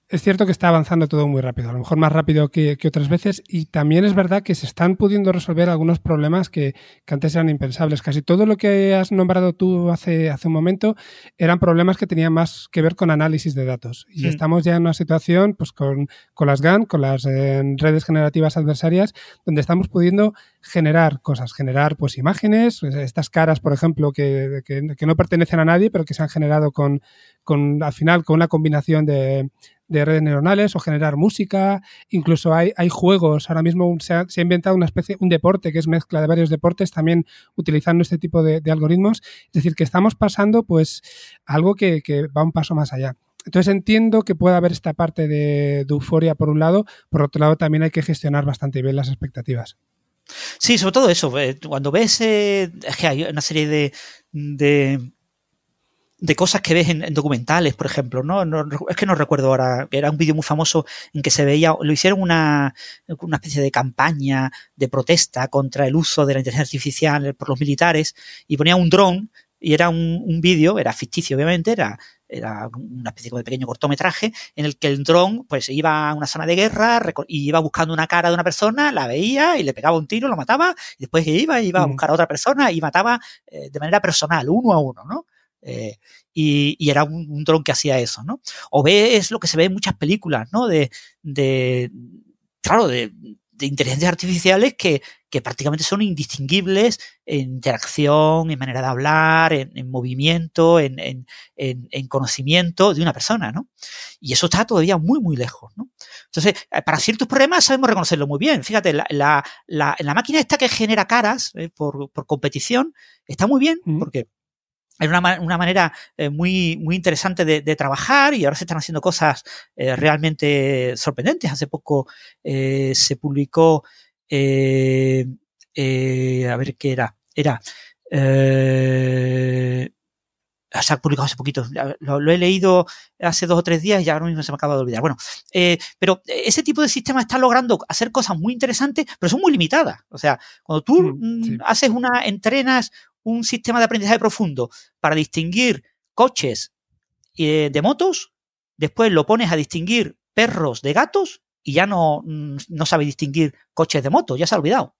es cierto que está avanzando todo muy rápido, a lo mejor más rápido que, otras veces, y también es verdad que se están pudiendo resolver algunos problemas que, antes eran impensables. Casi todo lo que has nombrado tú hace, hace un momento eran problemas que tenían más que ver con análisis de datos. Y estamos ya en una situación pues, con, con las GAN, con las eh, redes generativas adversarias, donde estamos pudiendo generar cosas, generar pues imágenes, pues, estas caras, por ejemplo, que, que, no pertenecen a nadie, pero que se han generado con, con al final con una combinación de, de redes neuronales o generar música. Incluso hay, hay juegos. Ahora mismo se ha, inventado una especie, un deporte que es mezcla de varios deportes, también utilizando este tipo de, algoritmos. Es decir, que estamos pasando pues algo que, va un paso más allá. Entonces entiendo que puede haber esta parte de, de euforia por un lado, por otro lado también hay que gestionar bastante bien las expectativas. Sí, sobre todo eso. Eh, cuando ves eh, que hay una serie de, de, cosas que ves en, documentales, por ejemplo, ¿no? Es que no recuerdo ahora, era un vídeo muy famoso en que se veía, lo hicieron una, una especie de campaña de protesta contra el uso de la inteligencia artificial por los militares y ponía un dron y era un vídeo, era ficticio obviamente, era era una especie de pequeño cortometraje en el que el dron pues iba a una zona de guerra y iba buscando una cara de una persona, la veía y le pegaba un tiro, lo mataba, y después iba, iba a buscar a otra persona y mataba eh, de manera personal, uno a uno, ¿no? Eh, y, y, era un, un, dron que hacía eso, ¿no? O ves lo que se ve en muchas películas, ¿no? De, de claro, de, de inteligencias artificiales que, que, prácticamente son indistinguibles en interacción, en manera de hablar, en, en movimiento, en, en, en, conocimiento de una persona, ¿no? Y eso está todavía muy, muy lejos, ¿no? Entonces, eh, para ciertos problemas sabemos reconocerlo muy bien. Fíjate, la, la, la, la máquina esta que genera caras eh, por, por, competición está muy bien, porque es una, una, manera eh, muy, muy interesante de, de, trabajar y ahora se están haciendo cosas eh, realmente sorprendentes. Hace poco eh, se publicó, a ver qué era, era, se ha publicado hace poquito, lo, lo, he leído hace dos o tres días y ya ahora mismo se me acaba de olvidar. Bueno, pero ese tipo de sistema está logrando hacer cosas muy interesantes, pero son muy limitadas. O sea, cuando tú mm, sí. haces una, entrenas un sistema de aprendizaje profundo para distinguir coches eh, de motos, después lo pones a distinguir perros de gatos y ya no, mm, no sabe distinguir coches de motos, ya se ha olvidado.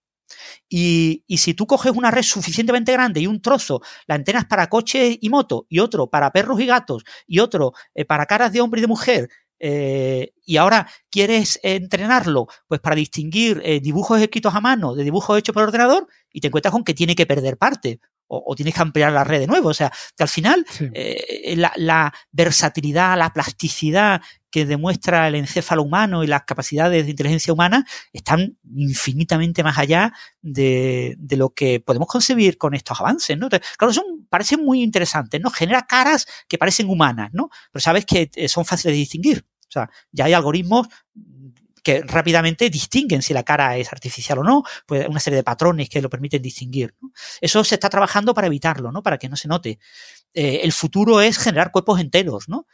Y, y, si tú coges una red suficientemente grande y un trozo la antenas para coches y moto y otro para perros y gatos y otro eh, para caras de hombre y de mujer eh, y ahora quieres entrenarlo pues para distinguir eh, dibujos escritos a mano de dibujos hechos por ordenador y te encuentras con que tiene que perder parte o, o, tienes que ampliar la red de nuevo. O sea, que al final sí. eh, la, la, versatilidad, la plasticidad que demuestra el encéfalo humano y las capacidades de inteligencia humana están infinitamente más allá de, de lo que podemos concebir con estos avances, ¿no? Entonces, claro, son, parecen muy interesantes, ¿no? Genera caras que parecen humanas, ¿no? Pero sabes que eh, son fáciles de distinguir. O sea, ya hay algoritmos que rápidamente distinguen si la cara es artificial o no, pues una serie de patrones que lo permiten distinguir. ¿no? Eso se está trabajando para evitarlo, ¿no? Para que no se note. Eh, el futuro es generar cuerpos enteros, ¿no?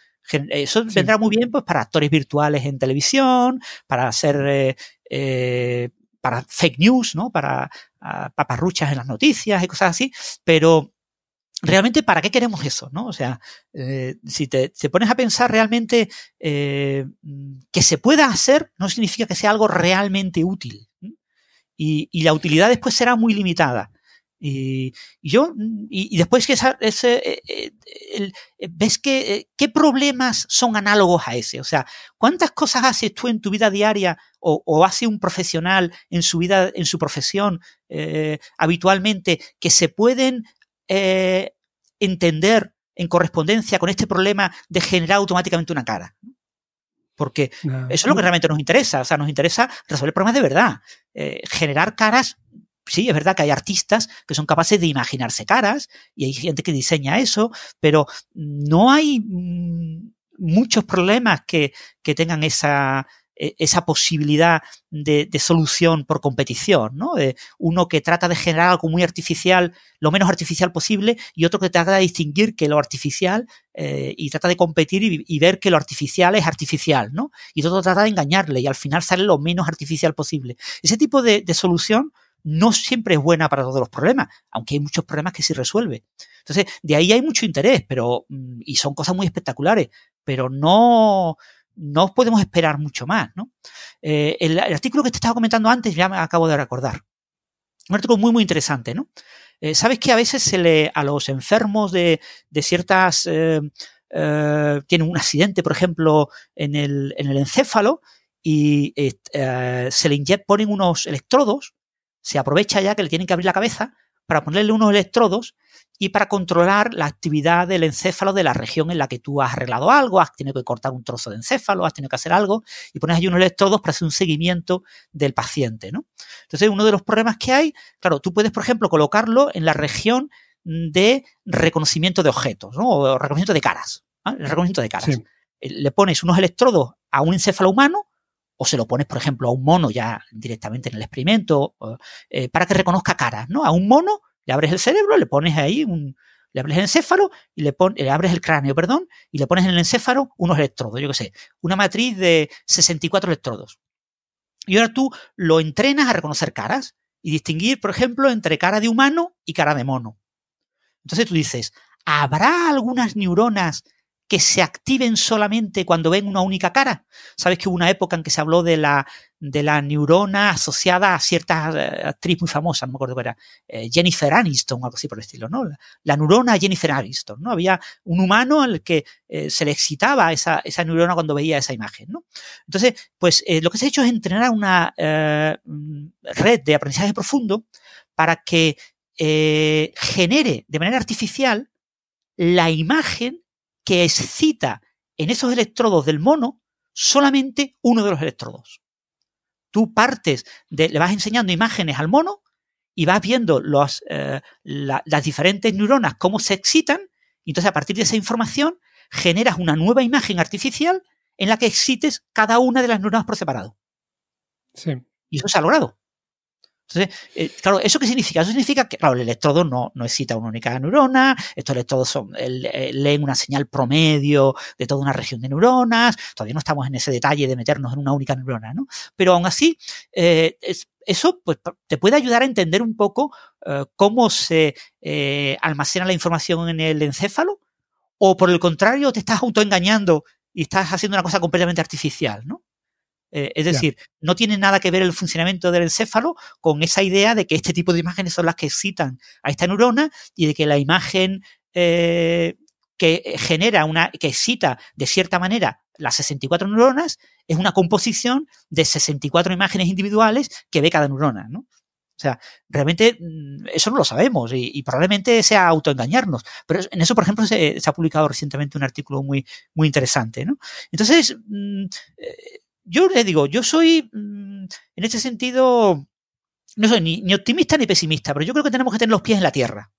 Eso sí. vendrá muy bien pues para actores virtuales en televisión, para hacer eh, eh, para fake news, ¿no? Para uh, paparruchas en las noticias y cosas así, pero realmente, ¿para qué queremos eso? ¿no? O sea, eh, si te, te, pones a pensar realmente eh, que se pueda hacer, no significa que sea algo realmente útil. Y, y, la utilidad después será muy limitada. Y, yo, y, después que esa, eh, ves que qué problemas son análogos a ese. O sea, ¿cuántas cosas haces tú en tu vida diaria o, o hace un profesional en su vida, en su profesión habitualmente que se pueden eh, entender en correspondencia con este problema de generar automáticamente una cara. Porque no. eso es lo que realmente nos interesa. O sea, nos interesa resolver problemas de verdad. Eh, generar caras. Sí, es verdad que hay artistas que son capaces de imaginarse caras y hay gente que diseña eso, pero no hay mmm, muchos problemas que, que tengan esa, esa posibilidad de, solución por competición, ¿no? De uno que trata de generar algo muy artificial, lo menos artificial posible, y otro que trata de distinguir que lo artificial eh, y trata de competir y, ver que lo artificial es artificial, ¿no? Y todo trata de engañarle y al final sale lo menos artificial posible. Ese tipo de, de solución no siempre es buena para todos los problemas, aunque hay muchos problemas que sí resuelve. Entonces, de ahí hay mucho interés, pero, mm, y son cosas muy espectaculares, pero no, no podemos esperar mucho más. ¿no? Eh, el, artículo que te estaba comentando antes ya me acabo de recordar. Un artículo muy, muy interesante. ¿no? Eh, Sabes que a veces se le, a los enfermos de, de ciertas... Eh, tienen un accidente, por ejemplo, en el, en el encéfalo y se le ponen unos electrodos, se aprovecha ya que le tienen que abrir la cabeza para ponerle unos electrodos y para controlar la actividad del encéfalo de la región en la que tú has arreglado algo, has tenido que cortar un trozo de encéfalo, has tenido que hacer algo y pones ahí unos electrodos para hacer un seguimiento del paciente, ¿no? Entonces, uno de los problemas que hay, claro, tú puedes, por ejemplo, colocarlo en la región de reconocimiento de objetos, ¿no? O reconocimiento de caras, ¿eh? el reconocimiento de caras. Sí. Le pones unos electrodos a un encéfalo humano o se lo pones, por ejemplo, a un mono ya directamente en el experimento, eh, para que reconozca caras, ¿no? A un mono le abres el cerebro, le pones ahí un, le abres el encéfalo y le, pon, le abres el cráneo, perdón, y le pones en el encéfalo unos electrodos, yo qué sé, una matriz de 64 electrodos. Y ahora tú lo entrenas a reconocer caras y distinguir, por ejemplo, entre cara de humano y cara de mono. Entonces tú dices, ¿habrá algunas neuronas que se activen solamente cuando ven una única cara. Sabes que hubo una época en que se habló de la, de la neurona asociada a cierta uh, actriz muy famosa, no me acuerdo cuál era, eh, Jennifer Aniston o algo así por el estilo, ¿no? La, neurona Jennifer Aniston, ¿no? Había un humano al que eh, se le excitaba esa, esa neurona cuando veía esa imagen, ¿no? Entonces, pues eh, lo que se ha hecho es entrenar una eh, red de aprendizaje profundo para que eh, genere de manera artificial la imagen que excita en esos electrodos del mono solamente uno de los electrodos. Tú partes de, le vas enseñando imágenes al mono y vas viendo los, eh, la, las diferentes neuronas cómo se excitan, y entonces a partir de esa información generas una nueva imagen artificial en la que excites cada una de las neuronas por separado. Sí. Y eso se ha logrado. Entonces, eh, claro, ¿eso qué significa? Eso significa que, claro, el electrodo no, no excita una única neurona, estos electrodos son, leen una señal promedio de toda una región de neuronas, todavía no estamos en ese detalle de meternos en una única neurona, ¿no? Pero aún así, eh, es, eso pues, te puede ayudar a entender un poco eh, cómo se almacena la información en el encéfalo, o por el contrario, te estás autoengañando y estás haciendo una cosa completamente artificial, ¿no? Eh, es decir, yeah. no tiene nada que ver el funcionamiento del encéfalo con esa idea de que este tipo de imágenes son las que excitan a esta neurona y de que la imagen eh, que genera una, que excita de cierta manera las 64 neuronas es una composición de 64 imágenes individuales que ve cada neurona, ¿no? O sea, realmente mm, eso no lo sabemos y, y probablemente sea autoengañarnos. Pero en eso, por ejemplo, se, se, ha publicado recientemente un artículo muy, muy interesante, ¿no? Entonces, mmm, eh, yo le digo, yo soy, mmm, en este sentido, no soy ni, ni, optimista ni pesimista, pero yo creo que tenemos que tener los pies en la tierra.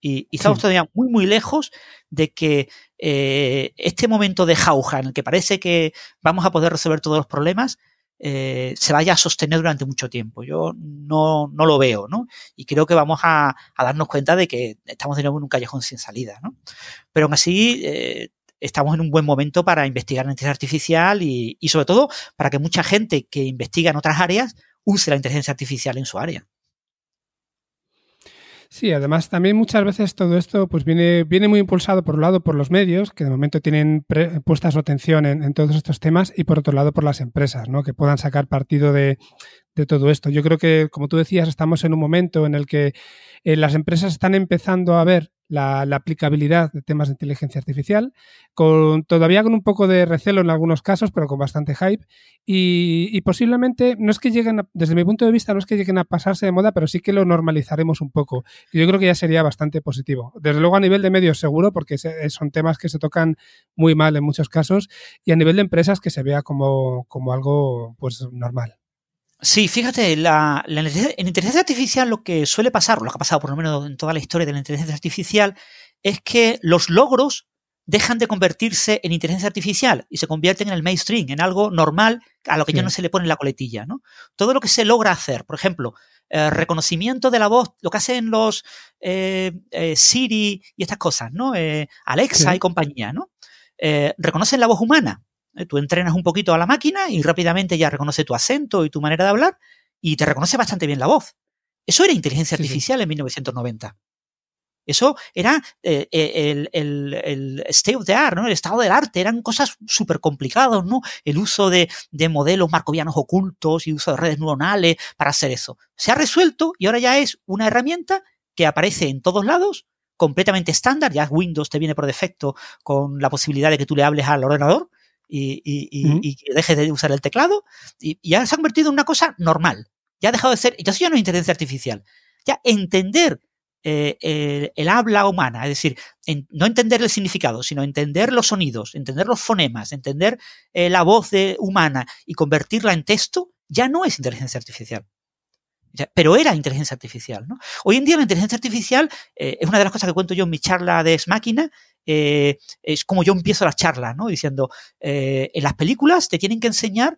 Y, y estamos sí. todavía muy, muy lejos de que eh, este momento de jauja en el que parece que vamos a poder resolver todos los problemas eh, se vaya a sostener durante mucho tiempo. Yo no, no lo veo, ¿no? Y creo que vamos a, a, darnos cuenta de que estamos de nuevo en un callejón sin salida, ¿no? Pero aún así, eh, estamos en un buen momento para investigar en inteligencia artificial y, sobre todo para que mucha gente que investiga en otras áreas use la inteligencia artificial en su área. Sí, además también muchas veces todo esto pues viene, viene muy impulsado por un lado por los medios, que de momento tienen puesta su atención en, todos estos temas, y por otro lado por las empresas, ¿no? que puedan sacar partido de, de todo esto. Yo creo que, como tú decías, estamos en un momento en el que eh, las empresas están empezando a ver la, aplicabilidad de temas de inteligencia artificial, con, todavía con un poco de recelo en algunos casos, pero con bastante hype. Y, posiblemente, no es que lleguen, desde mi punto de vista, no es que lleguen a pasarse de moda, pero sí que lo normalizaremos un poco. Yo creo que ya sería bastante positivo. Desde luego a nivel de medios seguro, porque son temas que se tocan muy mal en muchos casos, y a nivel de empresas que se vea como, como algo pues normal. Sí, fíjate, la, en inteligencia artificial lo que suele pasar, lo que ha pasado por lo menos en toda la historia de la inteligencia artificial, es que los logros dejan de convertirse en inteligencia artificial y se convierten en el mainstream, en algo normal a lo que ya no se le pone la coletilla. ¿no? Todo lo que se logra hacer, por ejemplo, eh, reconocimiento de la voz, lo que hacen los eh, eh, Siri y estas cosas, ¿no? Alexa y compañía, ¿no? reconocen la voz humana. Eh, tú entrenas un poquito a la máquina y rápidamente ya reconoce tu acento y tu manera de hablar y te reconoce bastante bien la voz. Eso era inteligencia artificial en 1990. Eso era eh, eh, el, state of the art, ¿no? El estado del arte. Eran cosas súper complicadas, ¿no? El uso de, de, modelos marcovianos ocultos y uso de redes neuronales para hacer eso. Se ha resuelto y ahora ya es una herramienta que aparece en todos lados, completamente estándar. Ya Windows te viene por defecto con la posibilidad de que tú le hables al ordenador y, que deje de usar el teclado, y, ya se ha convertido en una cosa normal. Ya ha dejado de ser, ya eso ya no es inteligencia artificial. Ya entender eh, el, habla humana, es decir, no entender el significado, sino entender los sonidos, entender los fonemas, entender eh, la voz humana y convertirla en texto, ya no es inteligencia artificial. pero era inteligencia artificial. ¿no? Hoy en día la inteligencia artificial eh, es una de las cosas que cuento yo en mi charla de Es Máquina, eh, es como yo empiezo la charla, ¿no? Diciendo, eh, en las películas te tienen que enseñar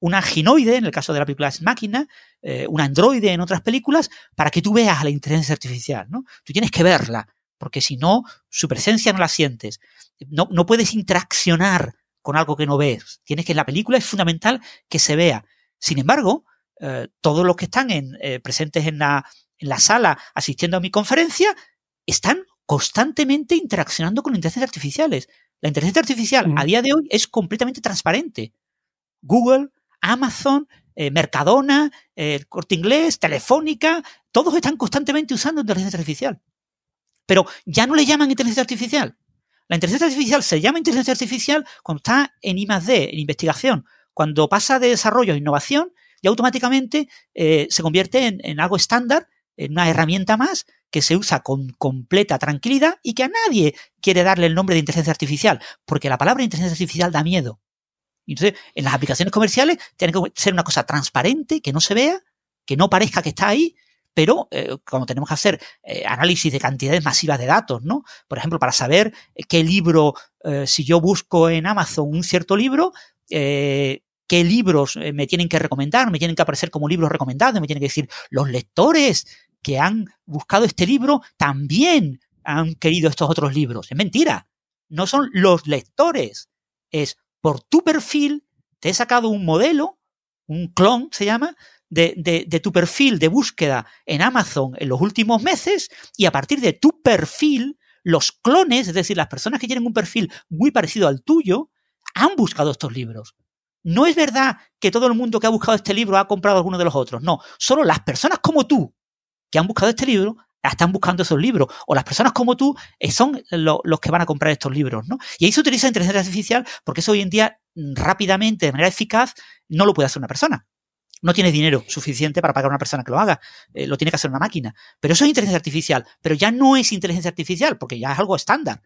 una ginoide, en el caso de la película es máquina, eh, un androide en otras películas, para que tú veas a la inteligencia artificial, ¿no? Tú tienes que verla, porque si no, su presencia no la sientes. No, no puedes interaccionar con algo que no ves. Tienes que, en la película es fundamental que se vea. Sin embargo, todos los que están en, presentes en la, en la sala asistiendo a mi conferencia están constantemente interaccionando con inteligencias artificiales. La inteligencia artificial a día de hoy es completamente transparente. Google, Amazon, eh, Mercadona, eh, Corte Inglés, Telefónica, todos están constantemente usando inteligencia artificial. Pero ya no le llaman inteligencia artificial. La inteligencia artificial se llama inteligencia artificial cuando está en I+D, en investigación. Cuando pasa de desarrollo a innovación, y automáticamente eh, se convierte en, algo estándar, una herramienta más que se usa con completa tranquilidad y que a nadie quiere darle el nombre de inteligencia artificial, porque la palabra inteligencia artificial da miedo. Entonces, en las aplicaciones comerciales tiene que ser una cosa transparente, que no se vea, que no parezca que está ahí, pero eh, como tenemos que hacer eh, análisis de cantidades masivas de datos, ¿no? Por ejemplo, para saber eh, qué libro, si yo busco en Amazon un cierto libro, qué libros me tienen que recomendar, me tienen que aparecer como libros recomendados, me tienen que decir los lectores que han buscado este libro también han querido estos otros libros. Es mentira. No son los lectores. Es por tu perfil, te he sacado un modelo, un clon se llama, de, de, tu perfil de búsqueda en Amazon en los últimos meses y a partir de tu perfil, los clones, es decir, las personas que tienen un perfil muy parecido al tuyo, han buscado estos libros. No es verdad que todo el mundo que ha buscado este libro ha comprado alguno de los otros. No, solo las personas como tú, que han buscado este libro están buscando esos libros. O las personas como tú eh, son los que van a comprar estos libros, ¿no? Y ahí se utiliza inteligencia artificial porque eso hoy en día mm, rápidamente, de manera eficaz, no lo puede hacer una persona. No tiene dinero suficiente para pagar a una persona que lo haga. Eh, lo tiene que hacer una máquina. Pero eso es inteligencia artificial. Pero ya no es inteligencia artificial porque ya es algo estándar.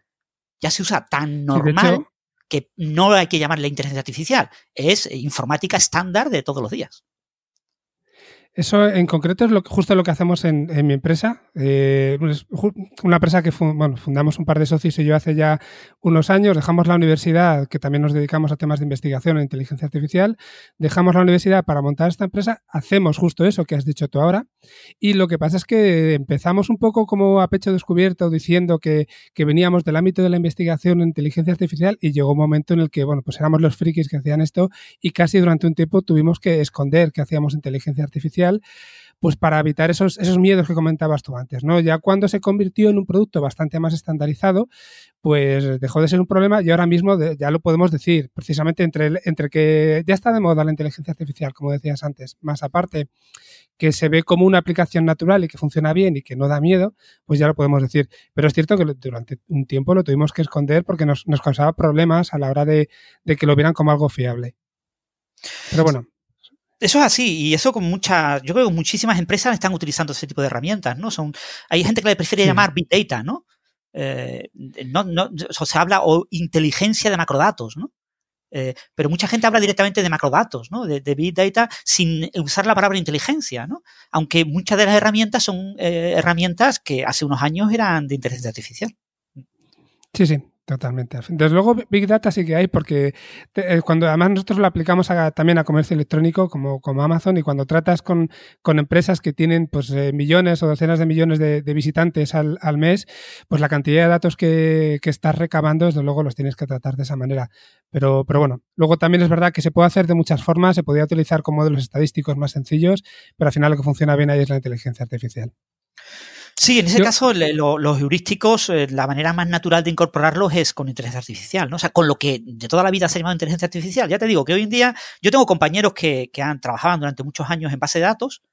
Ya se usa tan normal que no hay que llamarle inteligencia artificial. Es informática estándar de todos los días. Eso en concreto es lo, justo lo que hacemos en, mi empresa. Eh, una empresa que fundamos un par de socios y yo hace ya unos años. Dejamos la universidad, que también nos dedicamos a temas de investigación en inteligencia artificial. Dejamos la universidad para montar esta empresa. Hacemos justo eso que has dicho tú ahora. Y lo que pasa es que empezamos un poco como a pecho descubierto diciendo que, que veníamos del ámbito de la investigación en inteligencia artificial y llegó un momento en el que, bueno, pues éramos los frikis que hacían esto y casi durante un tiempo tuvimos que esconder que hacíamos inteligencia artificial pues para evitar esos, esos miedos que comentabas tú antes, ¿no? Ya cuando se convirtió en un producto bastante más estandarizado, pues dejó de ser un problema y ahora mismo ya lo podemos decir, precisamente entre, entre que ya está de moda la inteligencia artificial, como decías antes, más aparte que se ve como una aplicación natural y que funciona bien y que no da miedo, pues ya lo podemos decir. Pero es cierto que durante un tiempo lo tuvimos que esconder porque nos, nos causaba problemas a la hora de, de que lo vieran como algo fiable. Pero bueno. Eso es así, y eso con muchas, yo creo que muchísimas empresas están utilizando ese tipo de herramientas, ¿no? Son, hay gente que le prefiere llamar Big Data, ¿no? Eh, no, no o se habla o inteligencia de macrodatos, ¿no? Eh, pero mucha gente habla directamente de macrodatos, ¿no? De, Big Data sin usar la palabra inteligencia, ¿no? Aunque muchas de las herramientas son eh, herramientas que hace unos años eran de inteligencia artificial. Sí, sí, Totalmente. Desde luego, Big Data sí que hay, porque eh, cuando además nosotros lo aplicamos también a comercio electrónico, como, como Amazon, y cuando tratas con, con empresas que tienen pues, eh, millones o docenas de millones de, visitantes al, al, mes, pues la cantidad de datos que, que, estás recabando, desde luego los tienes que tratar de esa manera. Pero, pero bueno, luego también es verdad que se puede hacer de muchas formas, se podría utilizar con modelos estadísticos más sencillos, pero al final lo que funciona bien ahí es la inteligencia artificial. Sí, en ese caso los heurísticos, eh, la manera más natural de incorporarlos es con inteligencia artificial, ¿no? O sea, con lo que de toda la vida se ha llamado inteligencia artificial. Ya te digo que hoy en día yo tengo compañeros que, han trabajado durante muchos años en base de datos,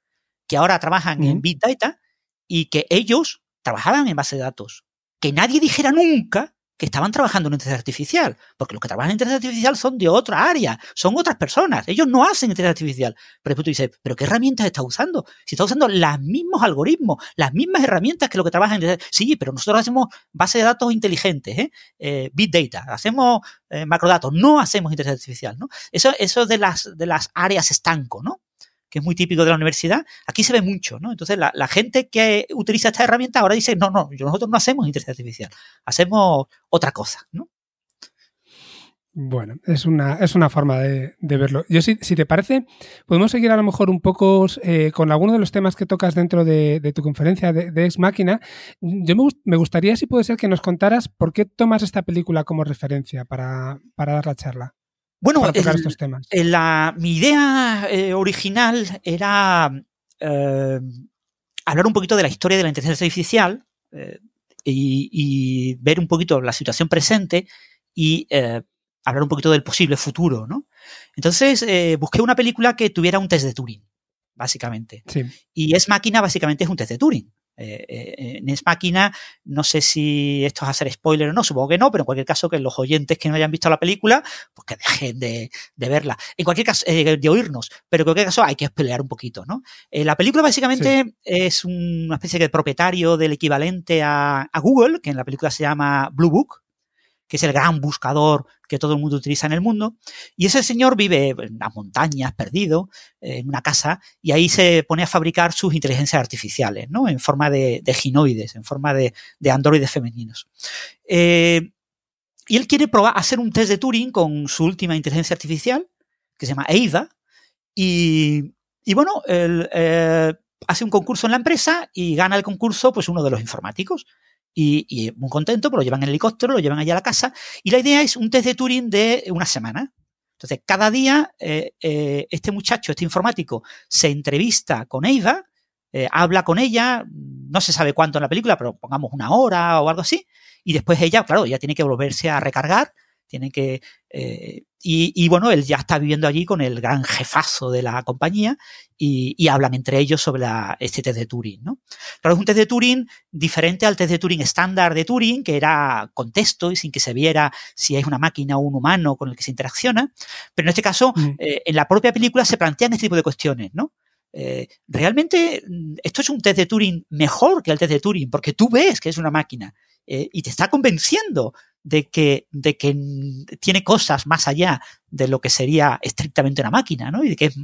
que ahora trabajan en Big Data y que ellos trabajaban en base de datos. Que nadie dijera nunca que estaban trabajando en inteligencia artificial, porque los que trabajan en inteligencia artificial son de otra área, son otras personas, ellos no hacen inteligencia artificial. Pero después tú dices, ¿pero qué herramientas está usando? Si está usando los mismos algoritmos, las mismas herramientas que lo que trabaja en inteligencia Sí, pero nosotros hacemos base de datos inteligentes, ¿eh? eh big data, hacemos eh, macrodatos, no hacemos inteligencia artificial, ¿no? Eso, eso es de las, de las áreas estanco, ¿no? Que es muy típico de la universidad, aquí se ve mucho, ¿no? Entonces, la, gente que utiliza esta herramienta ahora dice, no, no, nosotros no hacemos inteligencia artificial, hacemos otra cosa, ¿no? Bueno, es una, es una forma de, verlo. Yo, si, te parece, podemos seguir a lo mejor un poco eh, con algunos de los temas que tocas dentro de, tu conferencia de, Ex Máquina. Yo me, gustaría, si puede ser, que nos contaras por qué tomas esta película como referencia para, para dar la charla. Bueno, estos temas. La, mi idea eh, original era eh, hablar un poquito de la historia de la inteligencia artificial eh, y, ver un poquito la situación presente y hablar un poquito del posible futuro, ¿no? Entonces busqué una película que tuviera un test de Turing, básicamente. Y Es Máquina básicamente es un test de Turing. Eh, eh, en Es Máquina, no sé si esto es hacer spoiler o no, supongo que no, pero en cualquier caso que los oyentes que no hayan visto la película, pues que dejen de, verla. En cualquier caso, eh, de oírnos, pero en cualquier caso hay que pelear un poquito, ¿no? la película básicamente es una especie de propietario del equivalente a, a Google, que en la película se llama Blue Book, que es el gran buscador que todo el mundo utiliza en el mundo. Y ese señor vive en las montañas, perdido, en una casa, y ahí se pone a fabricar sus inteligencias artificiales, ¿no? En forma de, ginoides, en forma de, androides femeninos. Eh, y él quiere probar, hacer un test de Turing con su última inteligencia artificial, que se llama EIVA, y, bueno, él, eh, hace un concurso en la empresa y gana el concurso pues uno de los informáticos y, muy contento, pues lo llevan en helicóptero, lo llevan allá a la casa. Y la idea es un test de Turing de una semana. Entonces, cada día eh, eh, este muchacho, este informático, se entrevista con Eva, eh, habla con ella, no se sabe cuánto en la película, pero pongamos una hora o algo así, y después ella, claro, ya tiene que volverse a recargar, tiene que y, bueno, él ya está viviendo allí con el gran jefazo de la compañía y, hablan entre ellos sobre este test de Turing, ¿no? Claro, es un test de Turing diferente al test de Turing estándar de Turing, que era con texto y sin que se viera si es una máquina o un humano con el que se interacciona. Pero en este caso, mm. eh, en la propia película se plantean este tipo de cuestiones, ¿no? Eh, realmente mm, esto es un test de Turing mejor que el test de Turing, porque tú ves que es una máquina eh, y te está convenciendo de que, de que tiene cosas más allá de lo que sería estrictamente una máquina, ¿no? Y de que es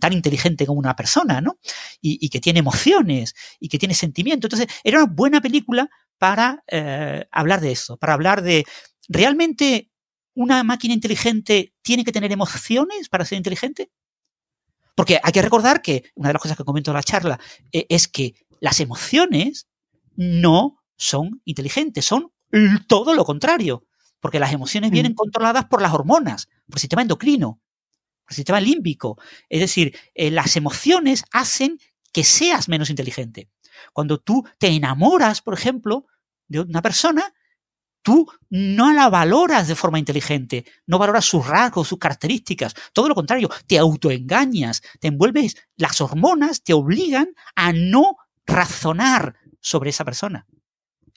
tan inteligente como una persona, ¿no? Y, que tiene emociones y que tiene sentimiento. Entonces, era una buena película para eh, hablar de eso, para hablar de realmente una máquina inteligente tiene que tener emociones para ser inteligente. Porque hay que recordar que una de las cosas que comento en la charla eh, es que las emociones no son inteligentes, son todo lo contrario, porque las emociones vienen mm. controladas por las hormonas, por el sistema endocrino, por el sistema límbico. Es decir, eh, las emociones hacen que seas menos inteligente. Cuando tú te enamoras, por ejemplo, de una persona, tú no la valoras de forma inteligente, no valoras sus rasgos, sus características, todo lo contrario, te autoengañas, te envuelves, las hormonas te obligan a no razonar sobre esa persona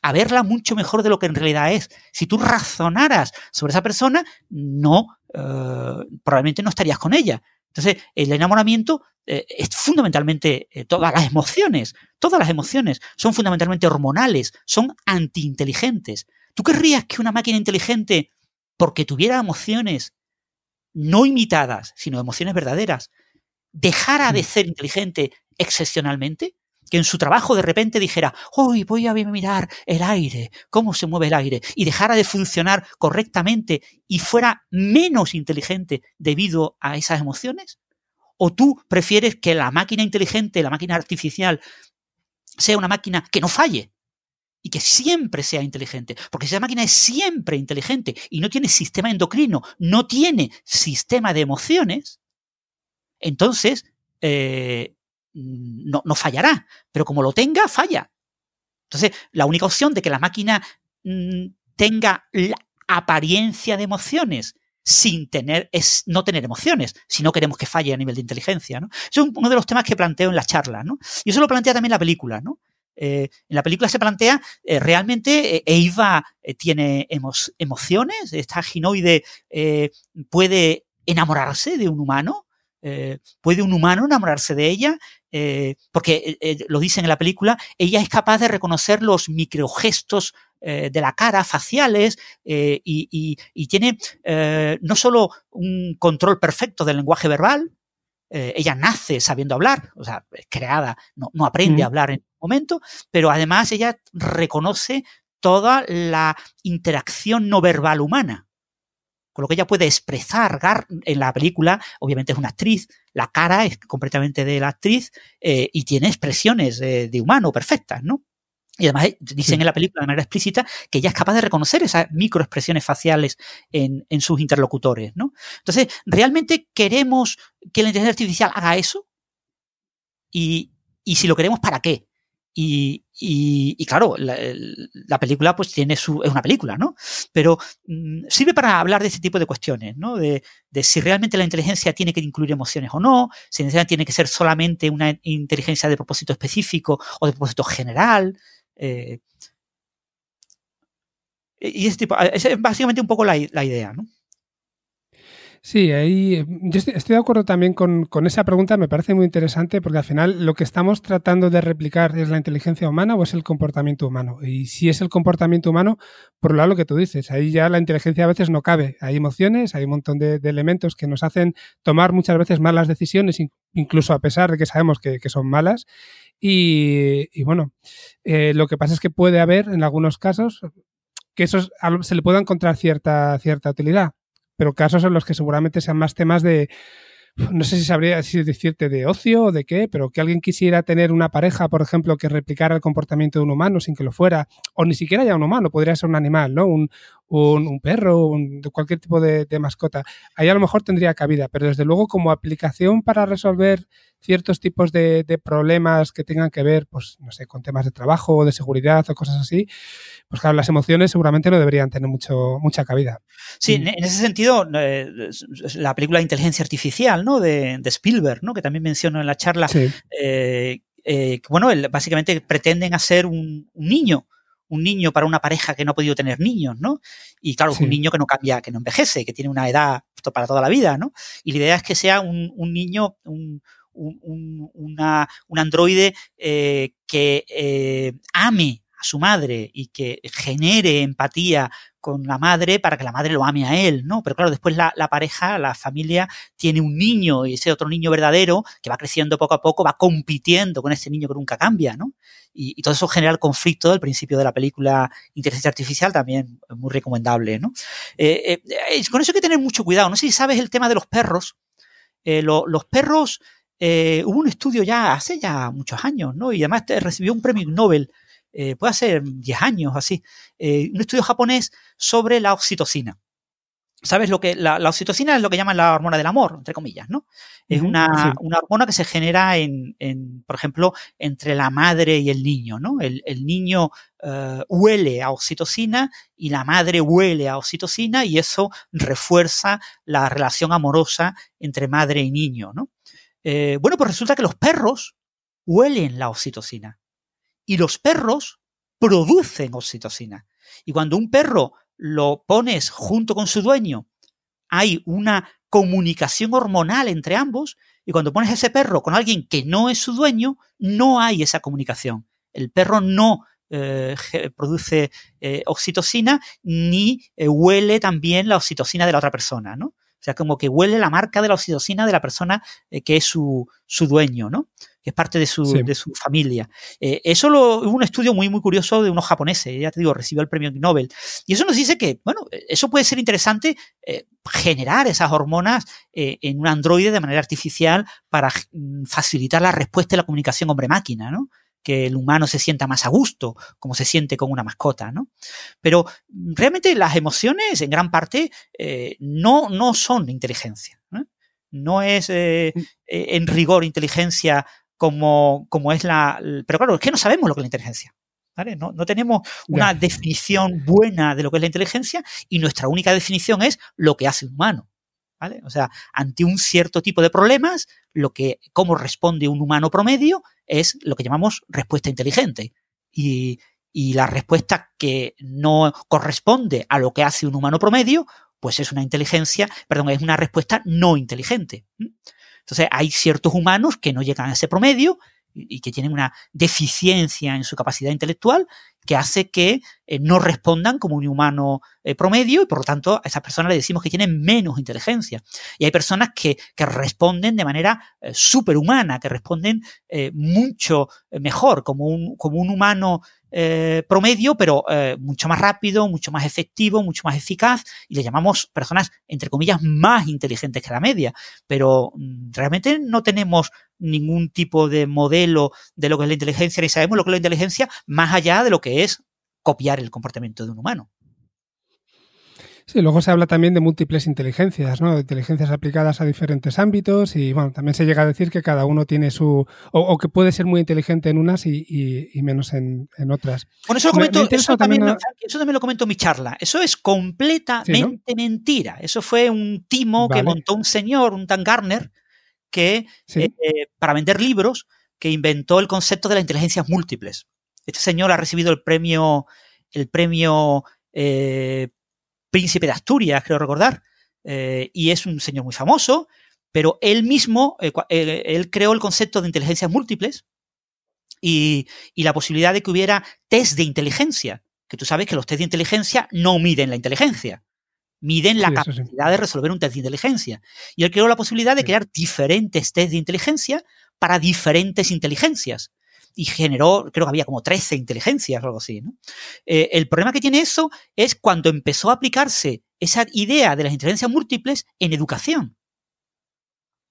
a verla mucho mejor de lo que en realidad es. Si tú razonaras sobre esa persona, no, eh, probablemente no estarías con ella. Entonces, el enamoramiento eh, es fundamentalmente eh, todas las emociones, todas las emociones son fundamentalmente hormonales, son antiinteligentes. ¿Tú querrías que una máquina inteligente, porque tuviera emociones no imitadas, sino emociones verdaderas, dejara de mm. ser inteligente excepcionalmente? Que en su trabajo de repente dijera, hoy voy a mirar el aire, cómo se mueve el aire, y dejara de funcionar correctamente y fuera menos inteligente debido a esas emociones? ¿O tú prefieres que la máquina inteligente, la máquina artificial, sea una máquina que no falle? Y que siempre sea inteligente. Porque si esa máquina es siempre inteligente y no tiene sistema endocrino, no tiene sistema de emociones, entonces eh, no, no fallará, pero como lo tenga, falla. Entonces, la única opción de que la máquina mm, tenga la apariencia de emociones sin tener, es no tener emociones, si no queremos que falle a nivel de inteligencia. ¿no? es uno de los temas que planteo en la charla. ¿no? Y eso lo plantea también la película. ¿no? Eh, en la película se plantea, eh, realmente eh, Eva tiene emociones, esta ginoide puede enamorarse de un humano, puede un humano enamorarse de ella, eh, porque eh, eh, lo dicen en la película, ella es capaz de reconocer los microgestos de la cara, faciales, y, tiene no solo un control perfecto del lenguaje verbal, ella nace sabiendo hablar, o sea, es creada, no, aprende a hablar en un momento, pero además ella reconoce toda la interacción no verbal humana con lo que ella puede expresar en la película, obviamente es una actriz, la cara es completamente de la actriz eh, y tiene expresiones de humano perfectas, ¿no? Y además eh, dicen en la película de manera explícita que ella es capaz de reconocer esas microexpresiones faciales en, sus interlocutores, ¿no? Entonces, ¿realmente queremos que la inteligencia artificial haga eso? y si lo queremos, ¿para qué? Y, claro, la, película pues tiene su, es una película, ¿no? Pero mm, sirve para hablar de ese tipo de cuestiones, ¿no? De, si realmente la inteligencia tiene que incluir emociones o no, si tiene que ser solamente una inteligencia de propósito específico o de propósito general. Eh, y ese tipo, es básicamente un poco la, la idea, ¿no? Sí, ahí eh, yo estoy, de acuerdo también con, esa pregunta, me parece muy interesante porque al final lo que estamos tratando de replicar es la inteligencia humana o es el comportamiento humano. Y si es el comportamiento humano, por lo que tú dices, ahí ya la inteligencia a veces no cabe. Hay emociones, hay un montón de, elementos que nos hacen tomar muchas veces malas decisiones, incluso a pesar de que sabemos que, son malas. Y, bueno, eh, lo que pasa es que puede haber en algunos casos que eso se le pueda encontrar cierta, cierta utilidad pero casos en los que seguramente sean más temas de, no sé si sabría si decirte de ocio o de qué, pero que alguien quisiera tener una pareja, por ejemplo, que replicara el comportamiento de un humano sin que lo fuera, o ni siquiera ya un humano, podría ser un animal, ¿no? Un, un, perro, un, cualquier tipo de, mascota. Ahí a lo mejor tendría cabida, pero desde luego como aplicación para resolver ciertos tipos de, problemas que tengan que ver, pues, no sé, con temas de trabajo o de seguridad o cosas así, pues claro, las emociones seguramente no deberían tener mucho, mucha cabida. Sí, en ese sentido, eh, la película Inteligencia Artificial, ¿no? De, Spielberg, ¿no? Que también menciono en la charla, eh, eh, bueno, básicamente pretenden hacer un, niño, un niño para una pareja que no ha podido tener niños, ¿no? Y claro, un niño que no cambia, que no envejece, que tiene una edad para toda la vida, ¿no? Y la idea es que sea un, niño, un, una, un androide que ame a su madre y que genere empatía con la madre para que la madre lo ame a él, ¿no? Pero claro, después la, pareja, la familia, tiene un niño y ese otro niño verdadero que va creciendo poco a poco, va compitiendo con ese niño que nunca cambia, ¿no? Y, todo eso genera el conflicto del principio de la película Inteligencia Artificial, también muy recomendable, ¿no? Eh, eh, con eso hay que tener mucho cuidado. No sé si sabes el tema de los perros. Eh, los perros, hubo un estudio ya hace ya muchos años, ¿no? Y además recibió un premio Nobel eh, puede ser 10 años así, eh, un estudio japonés sobre la oxitocina. ¿Sabes lo que la, oxitocina es lo que llaman la hormona del amor, entre comillas, ¿no? Es una, hormona que se genera en, por ejemplo, entre la madre y el niño, ¿no? El, niño eh, huele a oxitocina y la madre huele a oxitocina y eso refuerza la relación amorosa entre madre y niño, ¿no? bueno, pues resulta que los perros huelen la oxitocina y los perros producen oxitocina. Y cuando un perro lo pones junto con su dueño, hay una comunicación hormonal entre ambos, y cuando pones ese perro con alguien que no es su dueño, no hay esa comunicación. El perro no eh, produce eh, oxitocina ni eh, huele también la oxitocina de la otra persona, ¿no? O sea, como que huele la marca de la oxitocina de la persona que es su, su dueño, ¿no? Que es parte de su, de su familia. Eh, eso lo, hubo un estudio muy, muy curioso de unos japoneses, ya te digo, recibió el premio Nobel. Y eso nos dice que, bueno, eso puede ser interesante eh, generar esas hormonas eh, en un androide de manera artificial para mm, facilitar la respuesta y la comunicación hombre-máquina, ¿no? que el humano se sienta más a gusto, como se siente con una mascota, ¿no? Pero mm, realmente las emociones, en gran parte, no, no son inteligencia. No es mm. en rigor inteligencia como, como es la... Pero claro, es que no sabemos lo que es la inteligencia. ¿Vale? No, no, tenemos una definición buena de lo que es la inteligencia y nuestra única definición es lo que hace un humano. ¿Vale? O sea, ante un cierto tipo de problemas, lo que, cómo responde un humano promedio es lo que llamamos respuesta inteligente. Y, y la respuesta que no corresponde a lo que hace un humano promedio, pues es una inteligencia, perdón, es una respuesta no inteligente. Entonces, hay ciertos humanos que no llegan a ese promedio y que tienen una deficiencia en su capacidad intelectual que hace que eh, no respondan como un humano eh, promedio y por lo tanto a esas personas le decimos que tienen menos inteligencia. Y hay personas que, responden de manera eh, superhumana, que responden mucho mejor como un, como un humano promedio, pero mucho más rápido, mucho más efectivo, mucho más eficaz, y le llamamos personas, entre comillas, más inteligentes que la media. Pero mm, realmente no tenemos ningún tipo de modelo de lo que es la inteligencia, ni sabemos lo que es la inteligencia más allá de lo que es copiar el comportamiento de un humano. Sí, luego se habla también de múltiples inteligencias, ¿no? De inteligencias aplicadas a diferentes ámbitos y, bueno, también se llega a decir que cada uno tiene su... o, que puede ser muy inteligente en unas y, menos en, otras. Bueno, eso, lo comento, eso, también, lo comento en mi charla. Eso es completamente mentira. Eso fue un timo que montó un señor, un Dan Garner, que eh, para vender libros, que inventó el concepto de las inteligencias múltiples. Este señor ha recibido el premio, el premio eh, príncipe de Asturias, creo recordar, eh, y es un señor muy famoso, pero él mismo, eh, él creó el concepto de inteligencias múltiples y, la posibilidad de que hubiera test de inteligencia, que tú sabes que los test de inteligencia no miden la inteligencia, miden la capacidad de resolver un test de inteligencia. Y él creó la posibilidad de crear diferentes test de inteligencia para diferentes inteligencias y generó, creo que había como 13 inteligencias o algo así. ¿no? Eh, el problema que tiene eso es cuando empezó a aplicarse esa idea de las inteligencias múltiples en educación.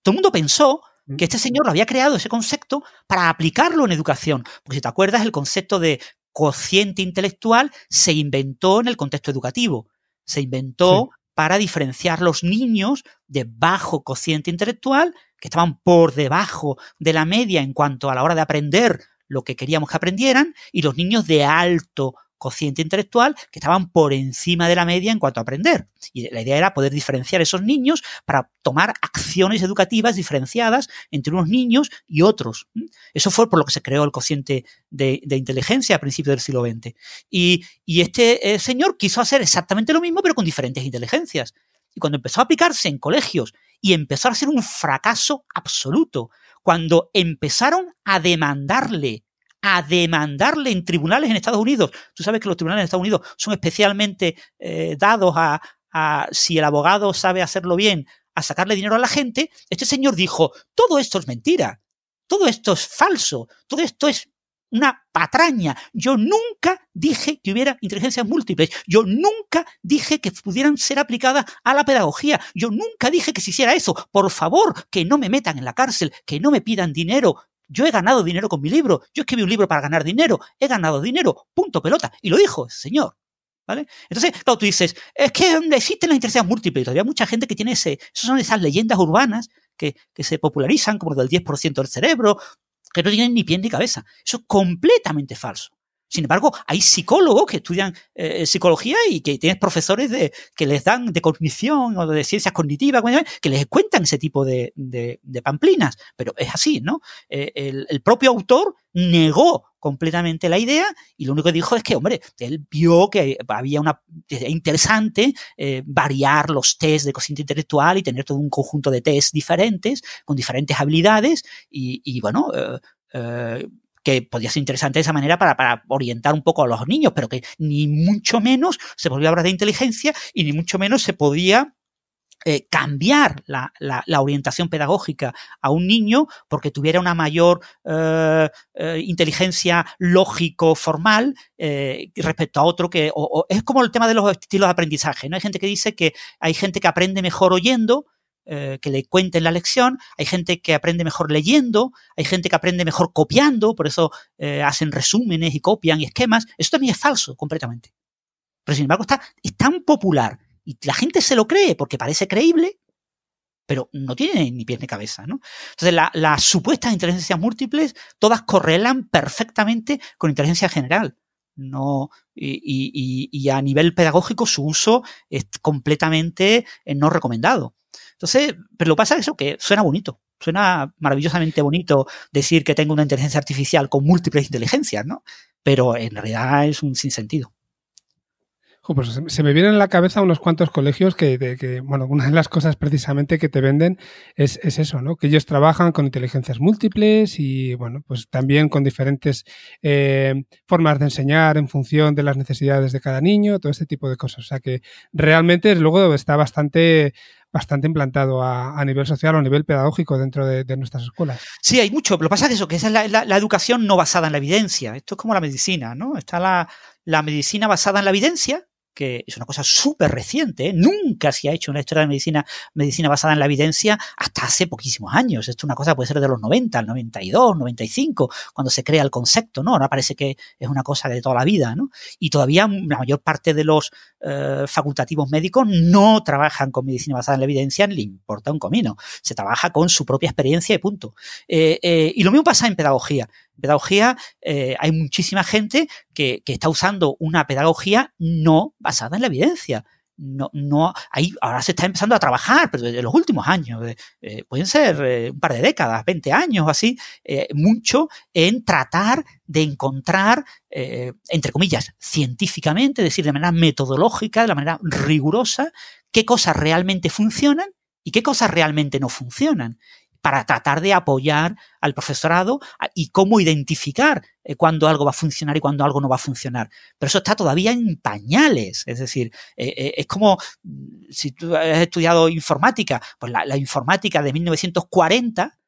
Todo el mundo pensó mm. que este señor lo había creado ese concepto para aplicarlo en educación. Porque si te acuerdas, el concepto de cociente intelectual se inventó en el contexto educativo. Se inventó para diferenciar los niños de bajo cociente intelectual, que estaban por debajo de la media en cuanto a la hora de aprender lo que queríamos que aprendieran, y los niños de alto cociente intelectual que estaban por encima de la media en cuanto a aprender. Y la idea era poder diferenciar esos niños para tomar acciones educativas diferenciadas entre unos niños y otros. Eso fue por lo que se creó el cociente de, inteligencia a principios del siglo XX. Y, este eh, señor quiso hacer exactamente lo mismo, pero con diferentes inteligencias. Y cuando empezó a aplicarse en colegios y empezó a ser un fracaso absoluto, cuando empezaron a demandarle a demandarle en tribunales en Estados Unidos. Tú sabes que los tribunales en Estados Unidos son especialmente eh, dados a, a, si el abogado sabe hacerlo bien, a sacarle dinero a la gente. Este señor dijo, todo esto es mentira, todo esto es falso, todo esto es una patraña. Yo nunca dije que hubiera inteligencias múltiples. Yo nunca dije que pudieran ser aplicadas a la pedagogía. Yo nunca dije que se hiciera eso. Por favor, que no me metan en la cárcel, que no me pidan dinero. Yo he ganado dinero con mi libro. Yo escribí un libro para ganar dinero. He ganado dinero. Punto pelota. Y lo dijo ese señor. ¿Vale? Entonces, claro, tú dices, es que existen las inteligencias múltiples. Todavía hay mucha gente que tiene ese. Esas son esas leyendas urbanas que, que, se popularizan, como del 10% del cerebro, que no tienen ni pie ni cabeza. Eso es completamente falso. Sin embargo, hay psicólogos que estudian eh, psicología y que tienes profesores de, que les dan de cognición o de ciencias cognitivas, que les cuentan ese tipo de, de, de pamplinas. Pero es así, ¿no? Eh, el, el, propio autor negó completamente la idea y lo único que dijo es que, hombre, él vio que había una interesante eh, variar los test de cociente intelectual y tener todo un conjunto de test diferentes con diferentes habilidades y, y bueno, que podía ser interesante de esa manera para, para, orientar un poco a los niños, pero que ni mucho menos se podía hablar de inteligencia y ni mucho menos se podía eh, cambiar la, la, orientación pedagógica a un niño porque tuviera una mayor eh, eh, inteligencia lógico-formal respecto a otro que es como el tema de los estilos de aprendizaje. ¿no? Hay gente que dice que hay gente que aprende mejor oyendo, eh, que le cuenten la lección, hay gente que aprende mejor leyendo, hay gente que aprende mejor copiando, por eso eh, hacen resúmenes y copian y esquemas. Eso también es falso completamente. Pero sin embargo está, es tan popular y la gente se lo cree porque parece creíble, pero no tiene ni pies ni cabeza, ¿no? Entonces, las la supuestas inteligencias múltiples todas correlan perfectamente con inteligencia general. No, y, y, y, a nivel pedagógico su uso es completamente eh, no recomendado. Entonces, pero lo que pasa es eso, que suena bonito. Suena maravillosamente bonito decir que tengo una inteligencia artificial con múltiples inteligencias, ¿no? Pero en realidad es un sinsentido. Pues se me vienen a la cabeza unos cuantos colegios que, bueno, una de las cosas precisamente que te venden es, es, eso, ¿no? Que ellos trabajan con inteligencias múltiples y, bueno, pues también con diferentes eh, formas de enseñar en función de las necesidades de cada niño, todo este tipo de cosas. O sea que realmente luego está bastante bastante implantado a, nivel social o a nivel pedagógico dentro de, nuestras escuelas. Sí, hay mucho. Lo que pasa es que eso, que es la, la, la, educación no basada en la evidencia. Esto es como la medicina, ¿no? Está la, la medicina basada en la evidencia, que es una cosa súper reciente, ¿eh? nunca se ha hecho una historia de medicina, medicina basada en la evidencia hasta hace poquísimos años. Esto es una cosa puede ser de los 90, el 92, 95, cuando se crea el concepto, ¿no? Ahora parece que es una cosa de toda la vida, ¿no? Y todavía la mayor parte de los eh, facultativos médicos no trabajan con medicina basada en la evidencia, ni le importa un comino. Se trabaja con su propia experiencia y punto. Eh, y lo mismo pasa en pedagogía. Pedagogía eh, hay muchísima gente que, que, está usando una pedagogía no basada en la evidencia. No, no, ahí ahora se está empezando a trabajar, pero desde los últimos años, eh, pueden ser eh, un par de décadas, 20 años o así, eh, mucho en tratar de encontrar, entre comillas, científicamente, es decir, de manera metodológica, de la manera rigurosa, qué cosas realmente funcionan y qué cosas realmente no funcionan para tratar de apoyar al profesorado y cómo identificar eh, cuándo algo va a funcionar y cuándo algo no va a funcionar. Pero eso está todavía en pañales. Es decir, eh, eh, es como mm, si tú has estudiado informática, pues la, la informática de 1940,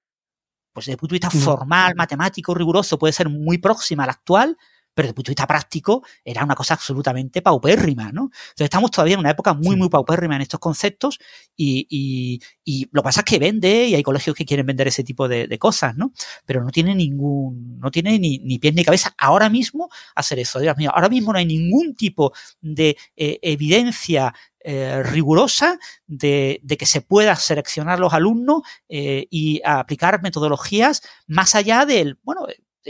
pues desde el punto de vista formal, matemático, riguroso, puede ser muy próxima a la actual, pero desde el punto de vista práctico era una cosa absolutamente paupérrima, ¿no? Entonces estamos todavía en una época muy, muy paupérrima en estos conceptos y, y, y, lo que pasa es que vende y hay colegios que quieren vender ese tipo de, de cosas, ¿no? Pero no tiene ningún, no tiene ni, ni pies ni cabeza ahora mismo hacer eso. Dios mío, ahora mismo no hay ningún tipo de eh, evidencia eh, rigurosa de, de, que se pueda seleccionar los alumnos eh, y aplicar metodologías más allá del, bueno,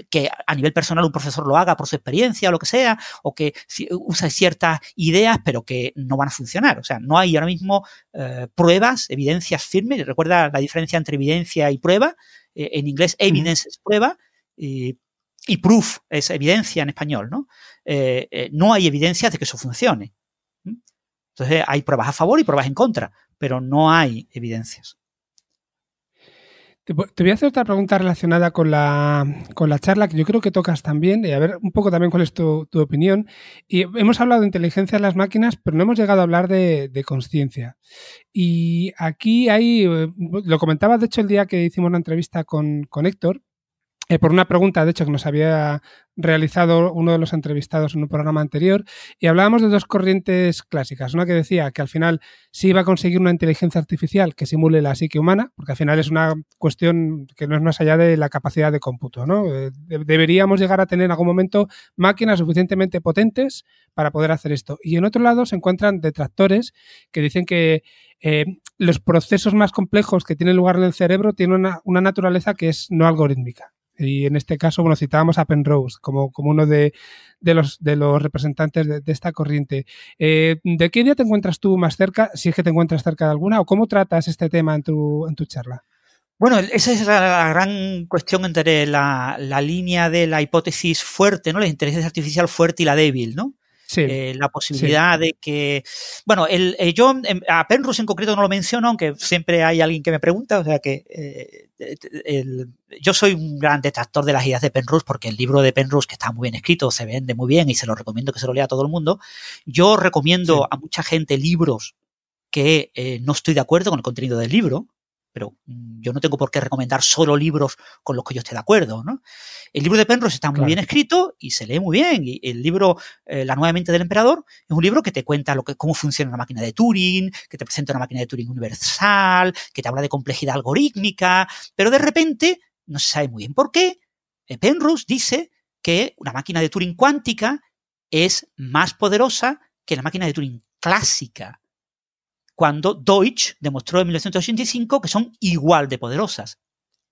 que a nivel personal un profesor lo haga por su experiencia o lo que sea, o que use ciertas ideas, pero que no van a funcionar. O sea, no hay ahora mismo eh, pruebas, evidencias firmes. Recuerda la diferencia entre evidencia y prueba. Eh, en inglés, evidence es prueba y, y, proof es evidencia en español, ¿no? Eh, no hay evidencias de que eso funcione. Entonces, hay pruebas a favor y pruebas en contra, pero no hay evidencias. Te, voy a hacer otra pregunta relacionada con la, con la charla que yo creo que tocas también y a ver un poco también cuál es tu, opinión. Y hemos hablado de inteligencia en las máquinas, pero no hemos llegado a hablar de, de conciencia. Y aquí hay, eh, lo comentaba de hecho el día que hicimos una entrevista con, con Héctor, eh, por una pregunta, de hecho, que nos había realizado uno de los entrevistados en un programa anterior, y hablábamos de dos corrientes clásicas. Una que decía que al final sí iba a conseguir una inteligencia artificial que simule la psique humana, porque al final es una cuestión que no es más allá de la capacidad de cómputo. ¿no? Eh, deberíamos llegar a tener en algún momento máquinas suficientemente potentes para poder hacer esto. Y en otro lado se encuentran detractores que dicen que eh, los procesos más complejos que tienen lugar en el cerebro tienen una naturaleza que es no algorítmica. Y en este caso, bueno, citábamos a Penrose como, como uno de, los, de los representantes de, esta corriente. Eh, ¿De qué idea te encuentras tú más cerca, si es que te encuentras cerca de alguna, o cómo tratas este tema en tu, en tu charla? Bueno, esa es la, gran cuestión entre la, la, línea de la hipótesis fuerte, ¿no? La inteligencia artificial fuerte y la débil, ¿no? Eh, la posibilidad de que. Bueno, el, eh, yo a Penrose en concreto no lo menciono, aunque siempre hay alguien que me pregunta, o sea que eh, yo soy un gran detractor de las ideas de Penrose porque el libro de Penrose, que está muy bien escrito, se vende muy bien y se lo recomiendo que se lo lea a todo el mundo. Yo recomiendo a mucha gente libros que no estoy de acuerdo con el contenido del libro, pero mm, yo no tengo por qué recomendar solo libros con los que yo esté de acuerdo. ¿no? El libro de Penrose está muy bien escrito y se lee muy bien. Y el libro eh, La nueva mente del emperador es un libro que te cuenta lo que, cómo funciona una máquina de Turing, que te presenta una máquina de Turing universal, que te habla de complejidad algorítmica, pero de repente, no se sabe muy bien por qué, eh, Penrose dice que una máquina de Turing cuántica es más poderosa que la máquina de Turing clásica cuando Deutsch demostró en 1985 que son igual de poderosas.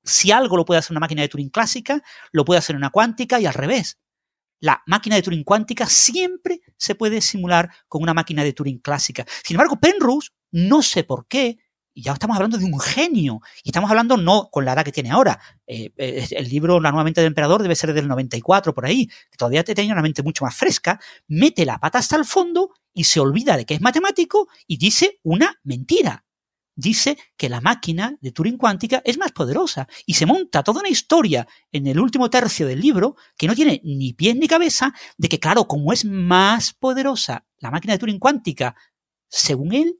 Si algo lo puede hacer una máquina de Turing clásica, lo puede hacer una cuántica y al revés. La máquina de Turing cuántica siempre se puede simular con una máquina de Turing clásica. Sin embargo, Penrose, no sé por qué, y ya estamos hablando de un genio. Y estamos hablando no con la edad que tiene ahora. Eh, eh, el libro La nueva mente del emperador debe ser del 94, por ahí, que todavía te tenía una mente mucho más fresca. Mete la pata hasta el fondo y se olvida de que es matemático y dice una mentira. Dice que la máquina de Turing cuántica es más poderosa y se monta toda una historia en el último tercio del libro que no tiene ni pies ni cabeza de que, claro, como es más poderosa la máquina de Turing cuántica, según él,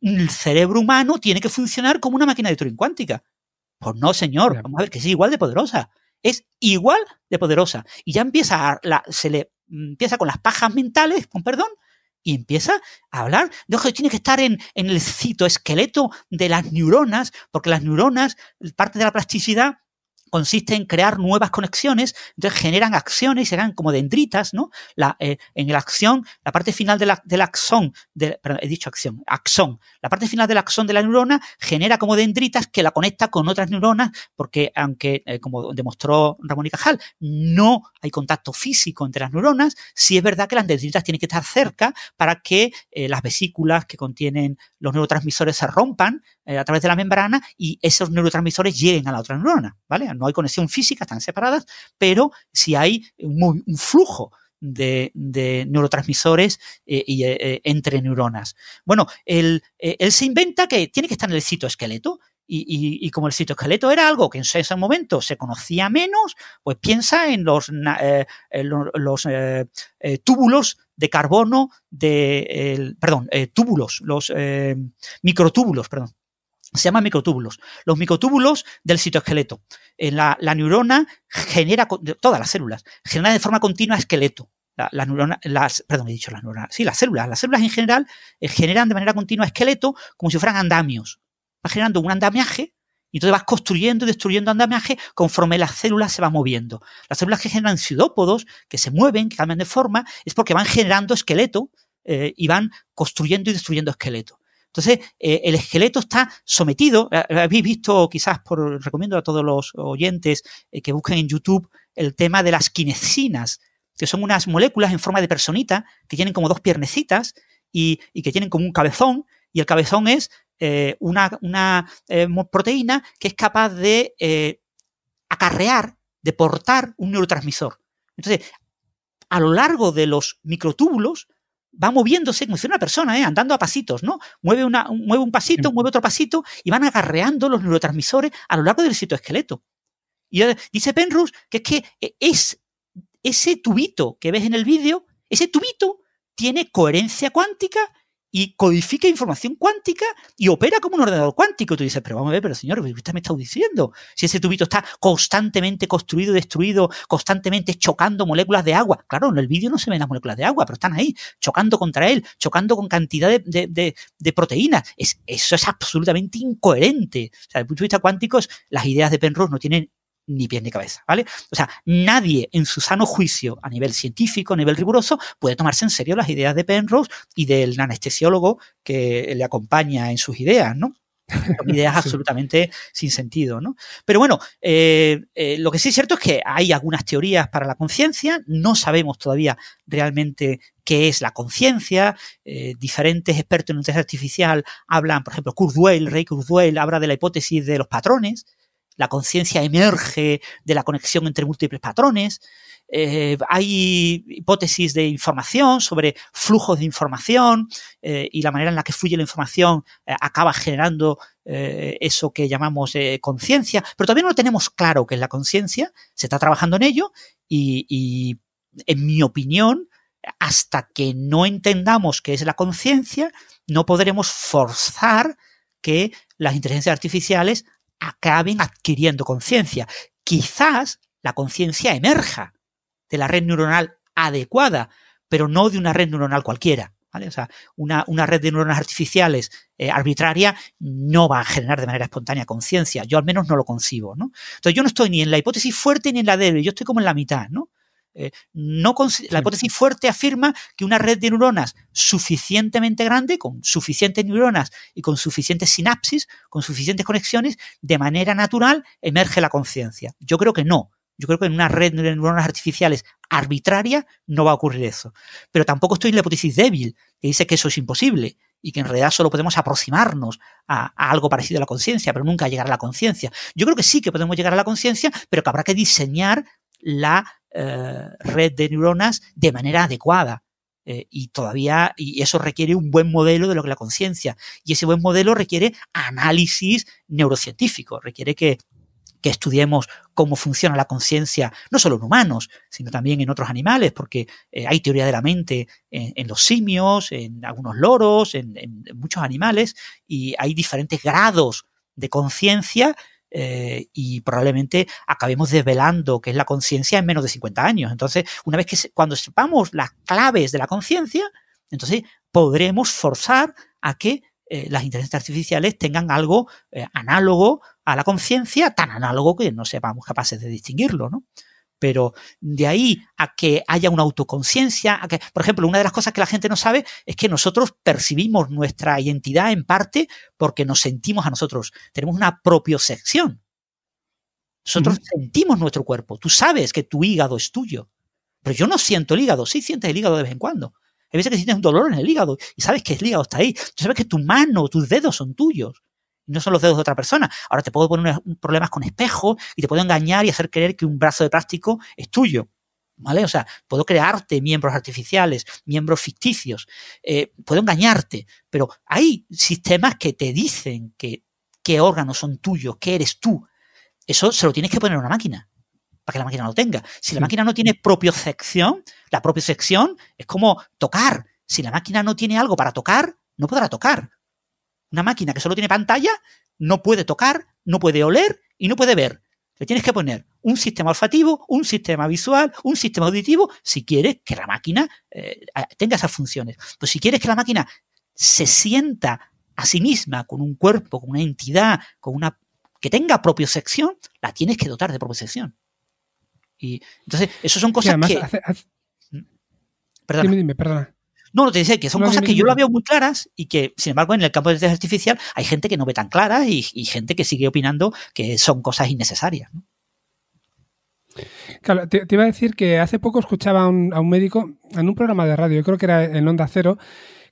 el cerebro humano tiene que funcionar como una máquina de Turing cuántica. Pues no, señor, vamos a ver que es igual de poderosa. Es igual de poderosa. Y ya empieza a, la, se le empieza con las pajas mentales, con perdón, y empieza a hablar de que tiene que estar en, en el citoesqueleto de las neuronas, porque las neuronas, parte de la plasticidad consiste en crear nuevas conexiones, entonces generan acciones, serán como dendritas, ¿no? Eh, en la acción, la parte final de la, del axón, de, perdón, he dicho acción, axón, la parte final del axón de la neurona genera como dendritas que la conecta con otras neuronas, porque aunque, eh, como demostró Ramón y Cajal, no hay contacto físico entre las neuronas, sí es verdad que las dendritas tienen que estar cerca para que eh, las vesículas que contienen los neurotransmisores se rompan a través de la membrana y esos neurotransmisores lleguen a la otra neurona, ¿vale? no hay conexión física, están separadas, pero si hay un, flujo de, neurotransmisores eh, eh, eh, entre neuronas. Bueno, él, se inventa que tiene que estar en el citoesqueleto. Y, y, como el citoesqueleto era algo que en ese momento se conocía menos, pues piensa en los, los túbulos de carbono, de, perdón, túbulos, los microtúbulos, perdón, se llaman microtúbulos. Los microtúbulos del citoesqueleto. En la, neurona genera, todas las células, genera de forma continua esqueleto. las neuronas, las, perdón, he dicho las neuronas, sí, las células. Las células en general eh, generan de manera continua esqueleto como si fueran andamios. Va generando un andamiaje y entonces vas construyendo y destruyendo andamiaje conforme las células se van moviendo. Las células que generan pseudópodos, que se mueven, que cambian de forma, es porque van generando esqueleto eh, y van construyendo y destruyendo esqueleto. Entonces, eh, el esqueleto está sometido, eh, habéis visto quizás, por, recomiendo a todos los oyentes eh, que busquen en YouTube el tema de las quinesinas, que son unas moléculas en forma de personita que tienen como dos piernecitas y, que tienen como un cabezón, y el cabezón es una, una proteína que es capaz de acarrear, de portar un neurotransmisor. Entonces, a lo largo de los microtúbulos va moviéndose como si fuera una persona, ¿eh? andando a pasitos, ¿no? Mueve, una, mueve un pasito, mueve otro pasito y van agarreando los neurotransmisores a lo largo del citoesqueleto. Y dice Penrose que es que e, es ese tubito que ves en el vídeo, ese tubito tiene coherencia cuántica y codifica información cuántica y opera como un ordenador cuántico. Tú dices, pero vamos a ver, pero señor, usted me está diciendo? Si ese tubito está constantemente construido, destruido, constantemente chocando moléculas de agua. Claro, en el vídeo no se ven las moléculas de agua, pero están ahí, chocando contra él, chocando con cantidad de, proteínas. Es, eso es absolutamente incoherente. O sea, desde el punto de vista cuántico, las ideas de Penrose no tienen ni pie ni cabeza, ¿vale? O sea, nadie en su sano juicio, a nivel científico, a nivel riguroso, puede tomarse en serio las ideas de Penrose y del anestesiólogo que le acompaña en sus ideas, ¿no? Son *laughs* ideas absolutamente sin sentido, ¿no? Pero bueno, eh, eh, lo que sí es cierto es que hay algunas teorías para la conciencia, no sabemos todavía realmente qué es la conciencia, eh, diferentes expertos en inteligencia artificial hablan, por ejemplo, Kurzweil, Ray Kurzweil, habla de la hipótesis de los patrones, la conciencia emerge de la conexión entre múltiples patrones. Eh, hay hipótesis de información sobre flujos de información eh, y la manera en la que fluye la información eh, acaba generando eso que llamamos conciencia, pero todavía no lo tenemos claro qué es la conciencia, se está trabajando en ello y, y, en mi opinión, hasta que no entendamos qué es la conciencia, no podremos forzar que las inteligencias artificiales acaben adquiriendo conciencia. Quizás la conciencia emerja de la red neuronal adecuada, pero no de una red neuronal cualquiera. ¿vale? O sea, una, red de neuronas artificiales eh, arbitraria no va a generar de manera espontánea conciencia. Yo al menos no lo concibo. ¿no? Entonces yo no estoy ni en la hipótesis fuerte ni en la débil, yo estoy como en la mitad. ¿no? Eh, no la hipótesis fuerte afirma que una red de neuronas suficientemente grande, con suficientes neuronas y con suficientes sinapsis, con suficientes conexiones, de manera natural emerge la conciencia. Yo creo que no. Yo creo que en una red de neuronas artificiales arbitraria no va a ocurrir eso. Pero tampoco estoy en la hipótesis débil, que dice que eso es imposible y que en realidad solo podemos aproximarnos a, a algo parecido a la conciencia, pero nunca llegar a la conciencia. Yo creo que sí que podemos llegar a la conciencia, pero que habrá que diseñar la eh, red de neuronas de manera adecuada. Eh, y todavía, y eso requiere un buen modelo de lo que es la conciencia. Y ese buen modelo requiere análisis neurocientífico, requiere que, estudiemos cómo funciona la conciencia, no solo en humanos, sino también en otros animales, porque eh, hay teoría de la mente en, los simios, en algunos loros, en muchos animales, y hay diferentes grados de conciencia eh, y probablemente acabemos desvelando qué es la conciencia en menos de 50 años. Entonces, una vez que cuando sepamos las claves de la conciencia, entonces podremos forzar a que eh, las inteligencias artificiales tengan algo eh, análogo a la conciencia, tan análogo que no sepamos capaces de distinguirlo, ¿no? Pero de ahí a que haya una autoconciencia, a que, por ejemplo, una de las cosas que la gente no sabe es que nosotros percibimos nuestra identidad en parte porque nos sentimos a nosotros. Tenemos una propiocepción. Nosotros sentimos nuestro cuerpo. Tú sabes que tu hígado es tuyo. Pero yo no siento el hígado. Sí sientes el hígado de vez en cuando. Hay veces que sientes un dolor en el hígado y sabes que el hígado está ahí. Tú sabes que tu mano, tus dedos son tuyos no son los dedos de otra persona. Ahora te puedo poner problemas con espejo y te puedo engañar y hacer creer que un brazo de plástico es tuyo. ¿Vale? O sea, puedo crearte miembros artificiales, miembros ficticios, eh, puedo engañarte, pero hay sistemas que te dicen que qué órganos son tuyos, qué eres tú. Eso se lo tienes que poner a una máquina para que la máquina lo tenga. Si la máquina no tiene propiocepción, la propiocepción es como tocar. Si la máquina no tiene algo para tocar, no podrá tocar. Una máquina que solo tiene pantalla no puede tocar, no puede oler y no puede ver. Le tienes que poner un sistema olfativo, un sistema visual, un sistema auditivo, si quieres que la máquina eh, tenga esas funciones. Pues si quieres que la máquina se sienta a sí misma con un cuerpo, con una entidad, con una que tenga propia sección, la tienes que dotar de propia sección. Y entonces, eso son cosas que. Mm. Dime, dime, perdona. No, no te dice que son cosas que yo las veo muy claras y que, sin embargo, en el campo de inteligencia artificial hay gente que no ve tan claras y, gente que sigue opinando que son cosas innecesarias. Claro, te, iba a decir que hace poco escuchaba a un, médico en un programa de radio, yo creo que era en Onda Cero,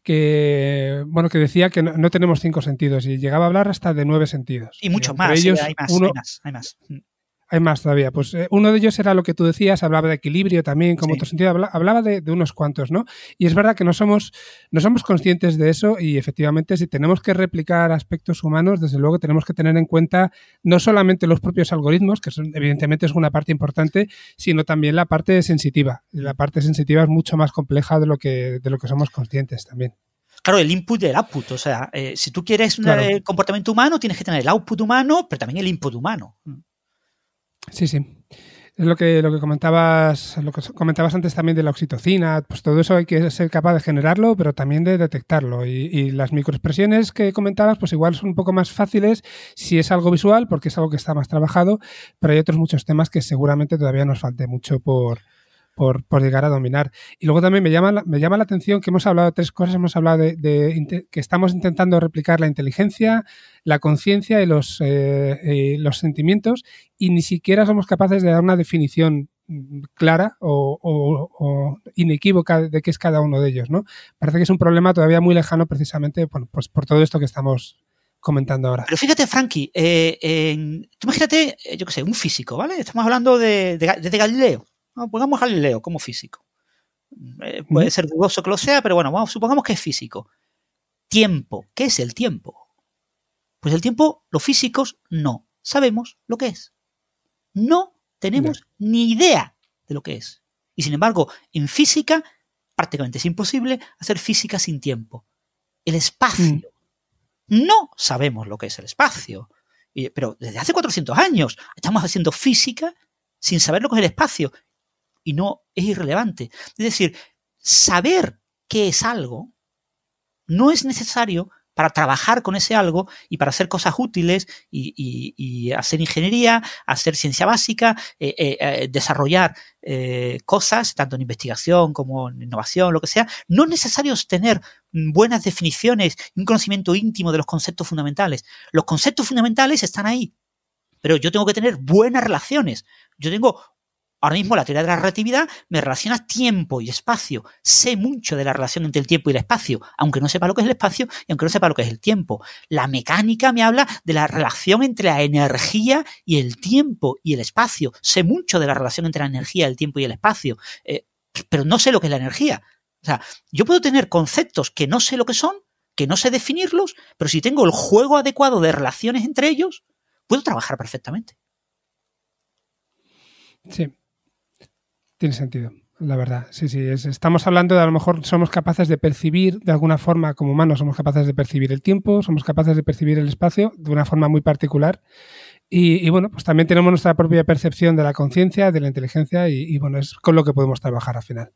que bueno que decía que no, tenemos cinco sentidos y llegaba a hablar hasta de nueve sentidos. Y muchos más, hay, más, hay más, hay más. Hay más todavía. Pues eh, uno de ellos era lo que tú decías, hablaba de equilibrio también, como otro sentido, hablaba de, unos cuantos, ¿no? Y es verdad que no somos, no somos conscientes de eso y efectivamente si tenemos que replicar aspectos humanos, desde luego tenemos que tener en cuenta no solamente los propios algoritmos, que son, evidentemente es una parte importante, sino también la parte sensitiva. La parte sensitiva es mucho más compleja de lo que, de lo que somos conscientes también. Claro, el input y el output. O sea, eh, si tú quieres un eh, comportamiento humano, tienes que tener el output humano, pero también el input humano. Sí, sí. Es lo que, lo que comentabas, lo que comentabas antes también de la oxitocina, pues todo eso hay que ser capaz de generarlo, pero también de detectarlo. Y, las microexpresiones que comentabas, pues igual son un poco más fáciles si es algo visual, porque es algo que está más trabajado, pero hay otros muchos temas que seguramente todavía nos falte mucho por, por, llegar a dominar. Y luego también me llama, me llama la atención que hemos hablado de tres cosas. Hemos hablado de, que estamos intentando replicar la inteligencia, la conciencia y los, eh, los sentimientos y ni siquiera somos capaces de dar una definición clara o, inequívoca de qué es cada uno de ellos, ¿no? Parece que es un problema todavía muy lejano precisamente pues por todo esto que estamos comentando ahora. Pero fíjate, Frankie, eh, tú imagínate, yo qué sé, un físico, ¿vale? Estamos hablando de, de Galileo. Pongamos Galileo como físico. Eh, puede ser dudoso que lo sea, pero bueno, vamos, supongamos que es físico. Tiempo. ¿Qué es el tiempo? Pues el tiempo, los físicos no sabemos lo que es. No tenemos ni idea de lo que es. Y sin embargo, en física prácticamente es imposible hacer física sin tiempo. El espacio. Mm. No sabemos lo que es el espacio. Pero desde hace 400 años estamos haciendo física sin saber lo que es el espacio y no es irrelevante. Es decir, saber qué es algo no es necesario para trabajar con ese algo y para hacer cosas útiles y, hacer ingeniería, hacer ciencia básica, eh, eh, eh, desarrollar cosas, tanto en investigación como en innovación, lo que sea. No es necesario tener buenas definiciones y un conocimiento íntimo de los conceptos fundamentales. Los conceptos fundamentales están ahí, pero yo tengo que tener buenas relaciones. Yo tengo Ahora mismo la teoría de la relatividad me relaciona tiempo y espacio. Sé mucho de la relación entre el tiempo y el espacio, aunque no sepa lo que es el espacio y aunque no sepa lo que es el tiempo. La mecánica me habla de la relación entre la energía y el tiempo y el espacio. Sé mucho de la relación entre la energía, el tiempo y el espacio, eh, pero no sé lo que es la energía. O sea, yo puedo tener conceptos que no sé lo que son, que no sé definirlos, pero si tengo el juego adecuado de relaciones entre ellos, puedo trabajar perfectamente. Sí, tiene sentido, la verdad. Sí, sí. estamos hablando de a lo mejor somos capaces de percibir de alguna forma, como humanos, somos capaces de percibir el tiempo, somos capaces de percibir el espacio de una forma muy particular. Y, bueno, pues también tenemos nuestra propia percepción de la conciencia, de la inteligencia, y, bueno, es con lo que podemos trabajar al final.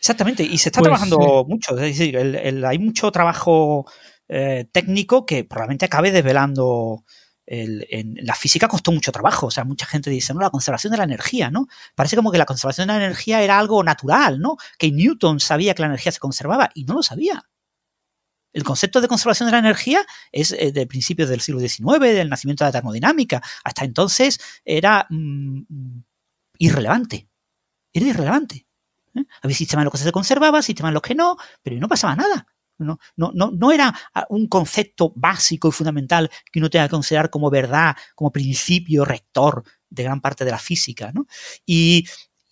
Exactamente, y se está pues, trabajando mucho, es decir, hay mucho trabajo eh, técnico que probablemente acabe desvelando en la física costó mucho trabajo. O sea, mucha gente dice, no, la conservación de la energía, ¿no? Parece como que la conservación de la energía era algo natural, ¿no? Que Newton sabía que la energía se conservaba y no lo sabía. El concepto de conservación de la energía es eh, de principios del siglo XIX, del nacimiento de la termodinámica. Hasta entonces era mm, irrelevante. Era irrelevante. ¿eh? Había sistemas en los que se conservaba, sistemas en los que no, pero no pasaba nada. No, no, no, era un concepto básico y fundamental que uno tenga que considerar como verdad, como principio rector de gran parte de la física. ¿no? Y,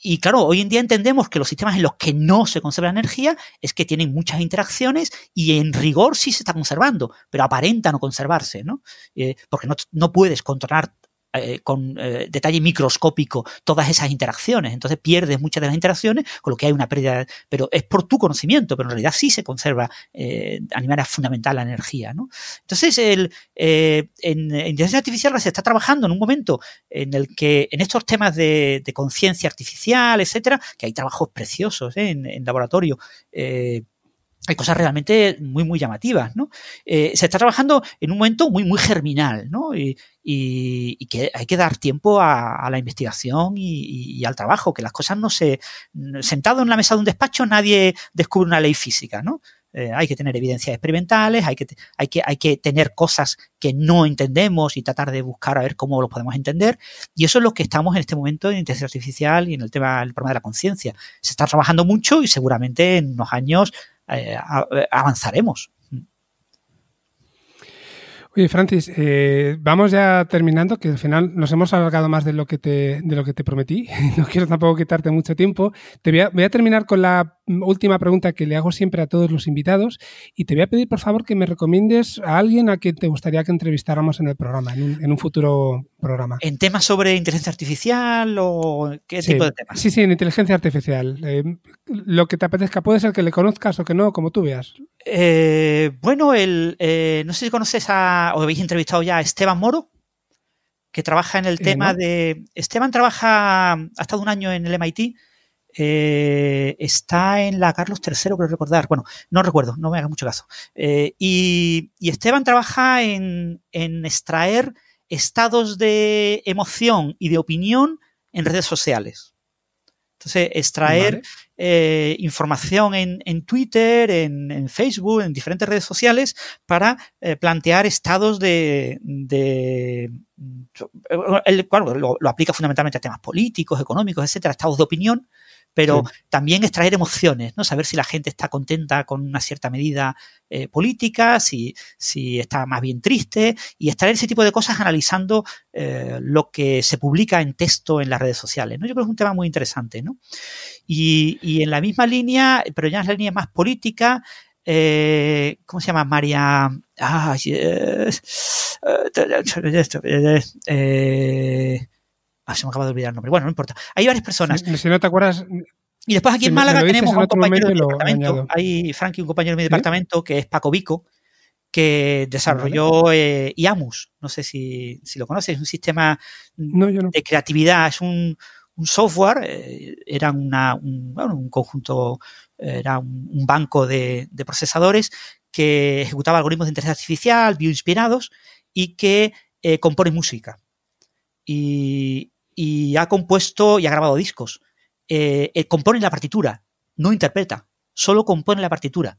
y claro, hoy en día entendemos que los sistemas en los que no se conserva energía es que tienen muchas interacciones y en rigor sí se está conservando, pero aparenta no conservarse, ¿no? Eh, porque no, no, puedes controlar eh, con eh, detalle microscópico todas esas interacciones. Entonces pierdes muchas de las interacciones, con lo que hay una pérdida, pero es por tu conocimiento, pero en realidad sí se conserva eh, a manera fundamental la energía. ¿no? Entonces, el, en, inteligencia artificial se está trabajando en un momento en el que en estos temas de, conciencia artificial, etcétera, que hay trabajos preciosos en, en laboratorio hay cosas realmente muy, muy llamativas, ¿no? Eh, se está trabajando en un momento muy, muy germinal, ¿no? Y, que hay que dar tiempo a, la investigación y, al trabajo, que las cosas no se... Sentado en la mesa de un despacho nadie descubre una ley física, ¿no? Eh, hay que tener evidencias experimentales, hay que, hay, que, hay que tener cosas que no entendemos y tratar de buscar a ver cómo lo podemos entender. Y eso es lo que estamos en este momento en inteligencia artificial y en el tema el problema de la conciencia. Se está trabajando mucho y seguramente en unos años eh, avanzaremos. Oye, Francis, eh, vamos ya terminando, que al final nos hemos alargado más de lo que te, de lo que te prometí. *laughs* No quiero tampoco quitarte mucho tiempo. Te voy a, voy a, terminar con la última pregunta que le hago siempre a todos los invitados y te voy a pedir, por favor, que me recomiendes a alguien a quien te gustaría que entrevistáramos en el programa, en un, en un futuro programa. ¿En temas sobre inteligencia artificial o qué tipo de temas? Sí, sí, en inteligencia artificial. Eh, lo que te apetezca. Puede ser que le conozcas o que no, como tú veas. Eh, bueno, el, eh, no sé si conoces a, o habéis entrevistado ya a Esteban Moro, que trabaja en el tema de... Esteban trabaja, ha estado un año en el MIT, está en la Carlos III, creo recordar. Bueno, no recuerdo, no me haga mucho caso. y, Esteban trabaja en, en, extraer estados de emoción y de opinión en redes sociales. Entonces, extraer eh, información en, Twitter, en, Facebook, en diferentes redes sociales para eh, plantear estados de... de lo, lo, aplica fundamentalmente a temas políticos, económicos, etcétera, estados de opinión pero también extraer emociones, ¿no? Saber si la gente está contenta con una cierta medida eh, política, si, si está más bien triste, y extraer ese tipo de cosas analizando eh, lo que se publica en texto en las redes sociales, ¿no? Yo creo que es un tema muy interesante, ¿no? Y, y en la misma línea, pero ya en la línea más política, eh, ¿cómo se llama? María. Ah, yes. eh, Ah, se me acaba de olvidar el nombre. Bueno, no importa. Hay varias personas. Si, no te acuerdas. Y después aquí en Málaga tenemos un compañero de mi departamento. Hay, Frankie, un compañero de mi departamento que es Paco Vico, que desarrolló eh, IAMUS. No sé si, lo conoces. Es un sistema de creatividad. Es un, software. Eh, era una, un, bueno, un conjunto, era un, banco de, de, procesadores que ejecutaba algoritmos de inteligencia artificial bioinspirados y que eh, compone música. Y, y ha compuesto y ha grabado discos. Eh, eh, compone la partitura, no interpreta, solo compone la partitura.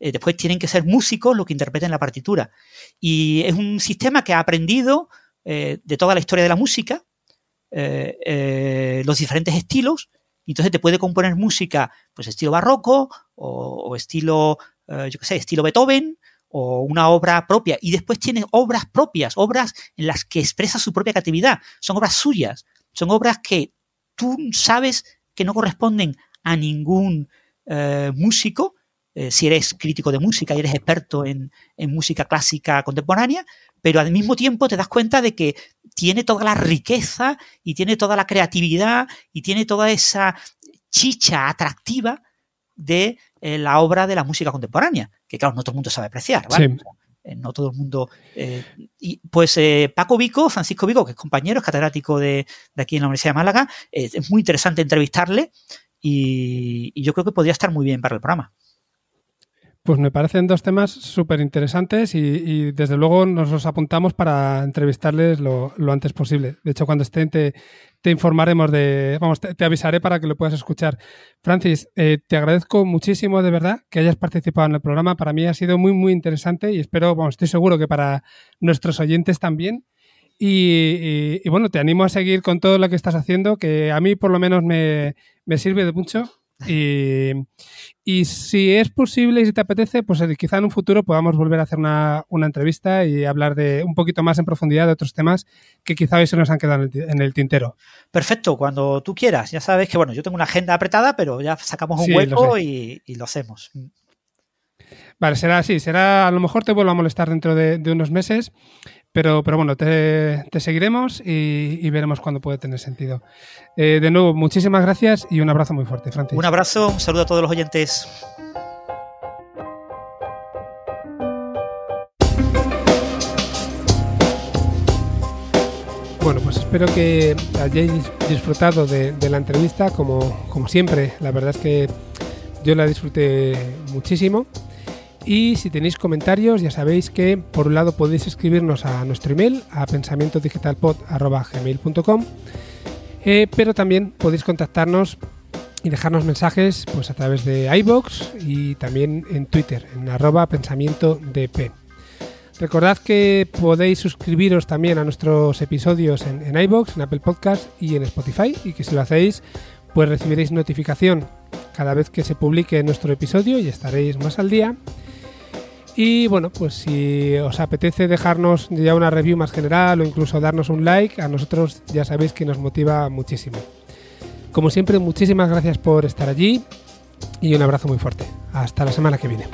Eh, después tienen que ser músicos los que interpreten la partitura. Y es un sistema que ha aprendido de toda la historia de la música, los diferentes estilos, entonces te puede componer música, pues estilo barroco o, estilo, yo qué sé, estilo Beethoven o una obra propia. Y después tiene obras propias, obras en las que expresa su propia creatividad. Son obras suyas. Son obras que tú sabes que no corresponden a ningún eh, músico, eh, si eres crítico de música y eres experto en, música clásica contemporánea, pero al mismo tiempo te das cuenta de que tiene toda la riqueza y tiene toda la creatividad y tiene toda esa chicha atractiva de eh, la obra de la música contemporánea, que claro, no todo el mundo sabe apreciar, ¿vale? No todo el mundo. Eh, y pues eh, Paco Vico, Francisco Vico, que es compañero, es catedrático de, aquí en la Universidad de Málaga, es muy interesante entrevistarle y, yo creo que podría estar muy bien para el programa. Pues me parecen dos temas súper interesantes y, desde luego nos los apuntamos para entrevistarles lo, antes posible. De hecho, cuando estén te, informaremos de, vamos, te, avisaré para que lo puedas escuchar. Francis, eh, te agradezco muchísimo de verdad que hayas participado en el programa. Para mí ha sido muy, muy interesante y espero, vamos, estoy seguro que para nuestros oyentes también. Y, bueno, te animo a seguir con todo lo que estás haciendo, que a mí por lo menos me, me sirve de mucho y, y, si es posible y si te apetece, pues eh, quizá en un futuro podamos volver a hacer una, una, entrevista y hablar de un poquito más en profundidad de otros temas que quizá hoy se nos han quedado en el, tintero. Perfecto, cuando tú quieras. Ya sabes que, bueno, yo tengo una agenda apretada, pero ya sacamos un hueco y, y, lo hacemos. Vale, será así. Será, a lo mejor te vuelvo a molestar dentro de, de unos meses pero, pero bueno, te, seguiremos y, veremos cuándo puede tener sentido. Eh, de nuevo, muchísimas gracias y un abrazo muy fuerte, Francis. Un abrazo, un saludo a todos los oyentes. Bueno, pues espero que hayáis disfrutado de, de, la entrevista como, como siempre. La verdad es que yo la disfruté muchísimo. Y si tenéis comentarios, ya sabéis que por un lado podéis escribirnos a nuestro email, a pensamientodigitalpod.gmail.com, eh, pero también podéis contactarnos y dejarnos mensajes pues, a través de iBox y también en Twitter, en arroba pensamientodp. Recordad que podéis suscribiros también a nuestros episodios en, en iBox, en Apple Podcast y en Spotify, y que si lo hacéis, pues recibiréis notificación cada vez que se publique nuestro episodio y estaréis más al día. Y bueno, pues si os apetece dejarnos ya una review más general o incluso darnos un like, a nosotros ya sabéis que nos motiva muchísimo. Como siempre, muchísimas gracias por estar allí y un abrazo muy fuerte. Hasta la semana que viene.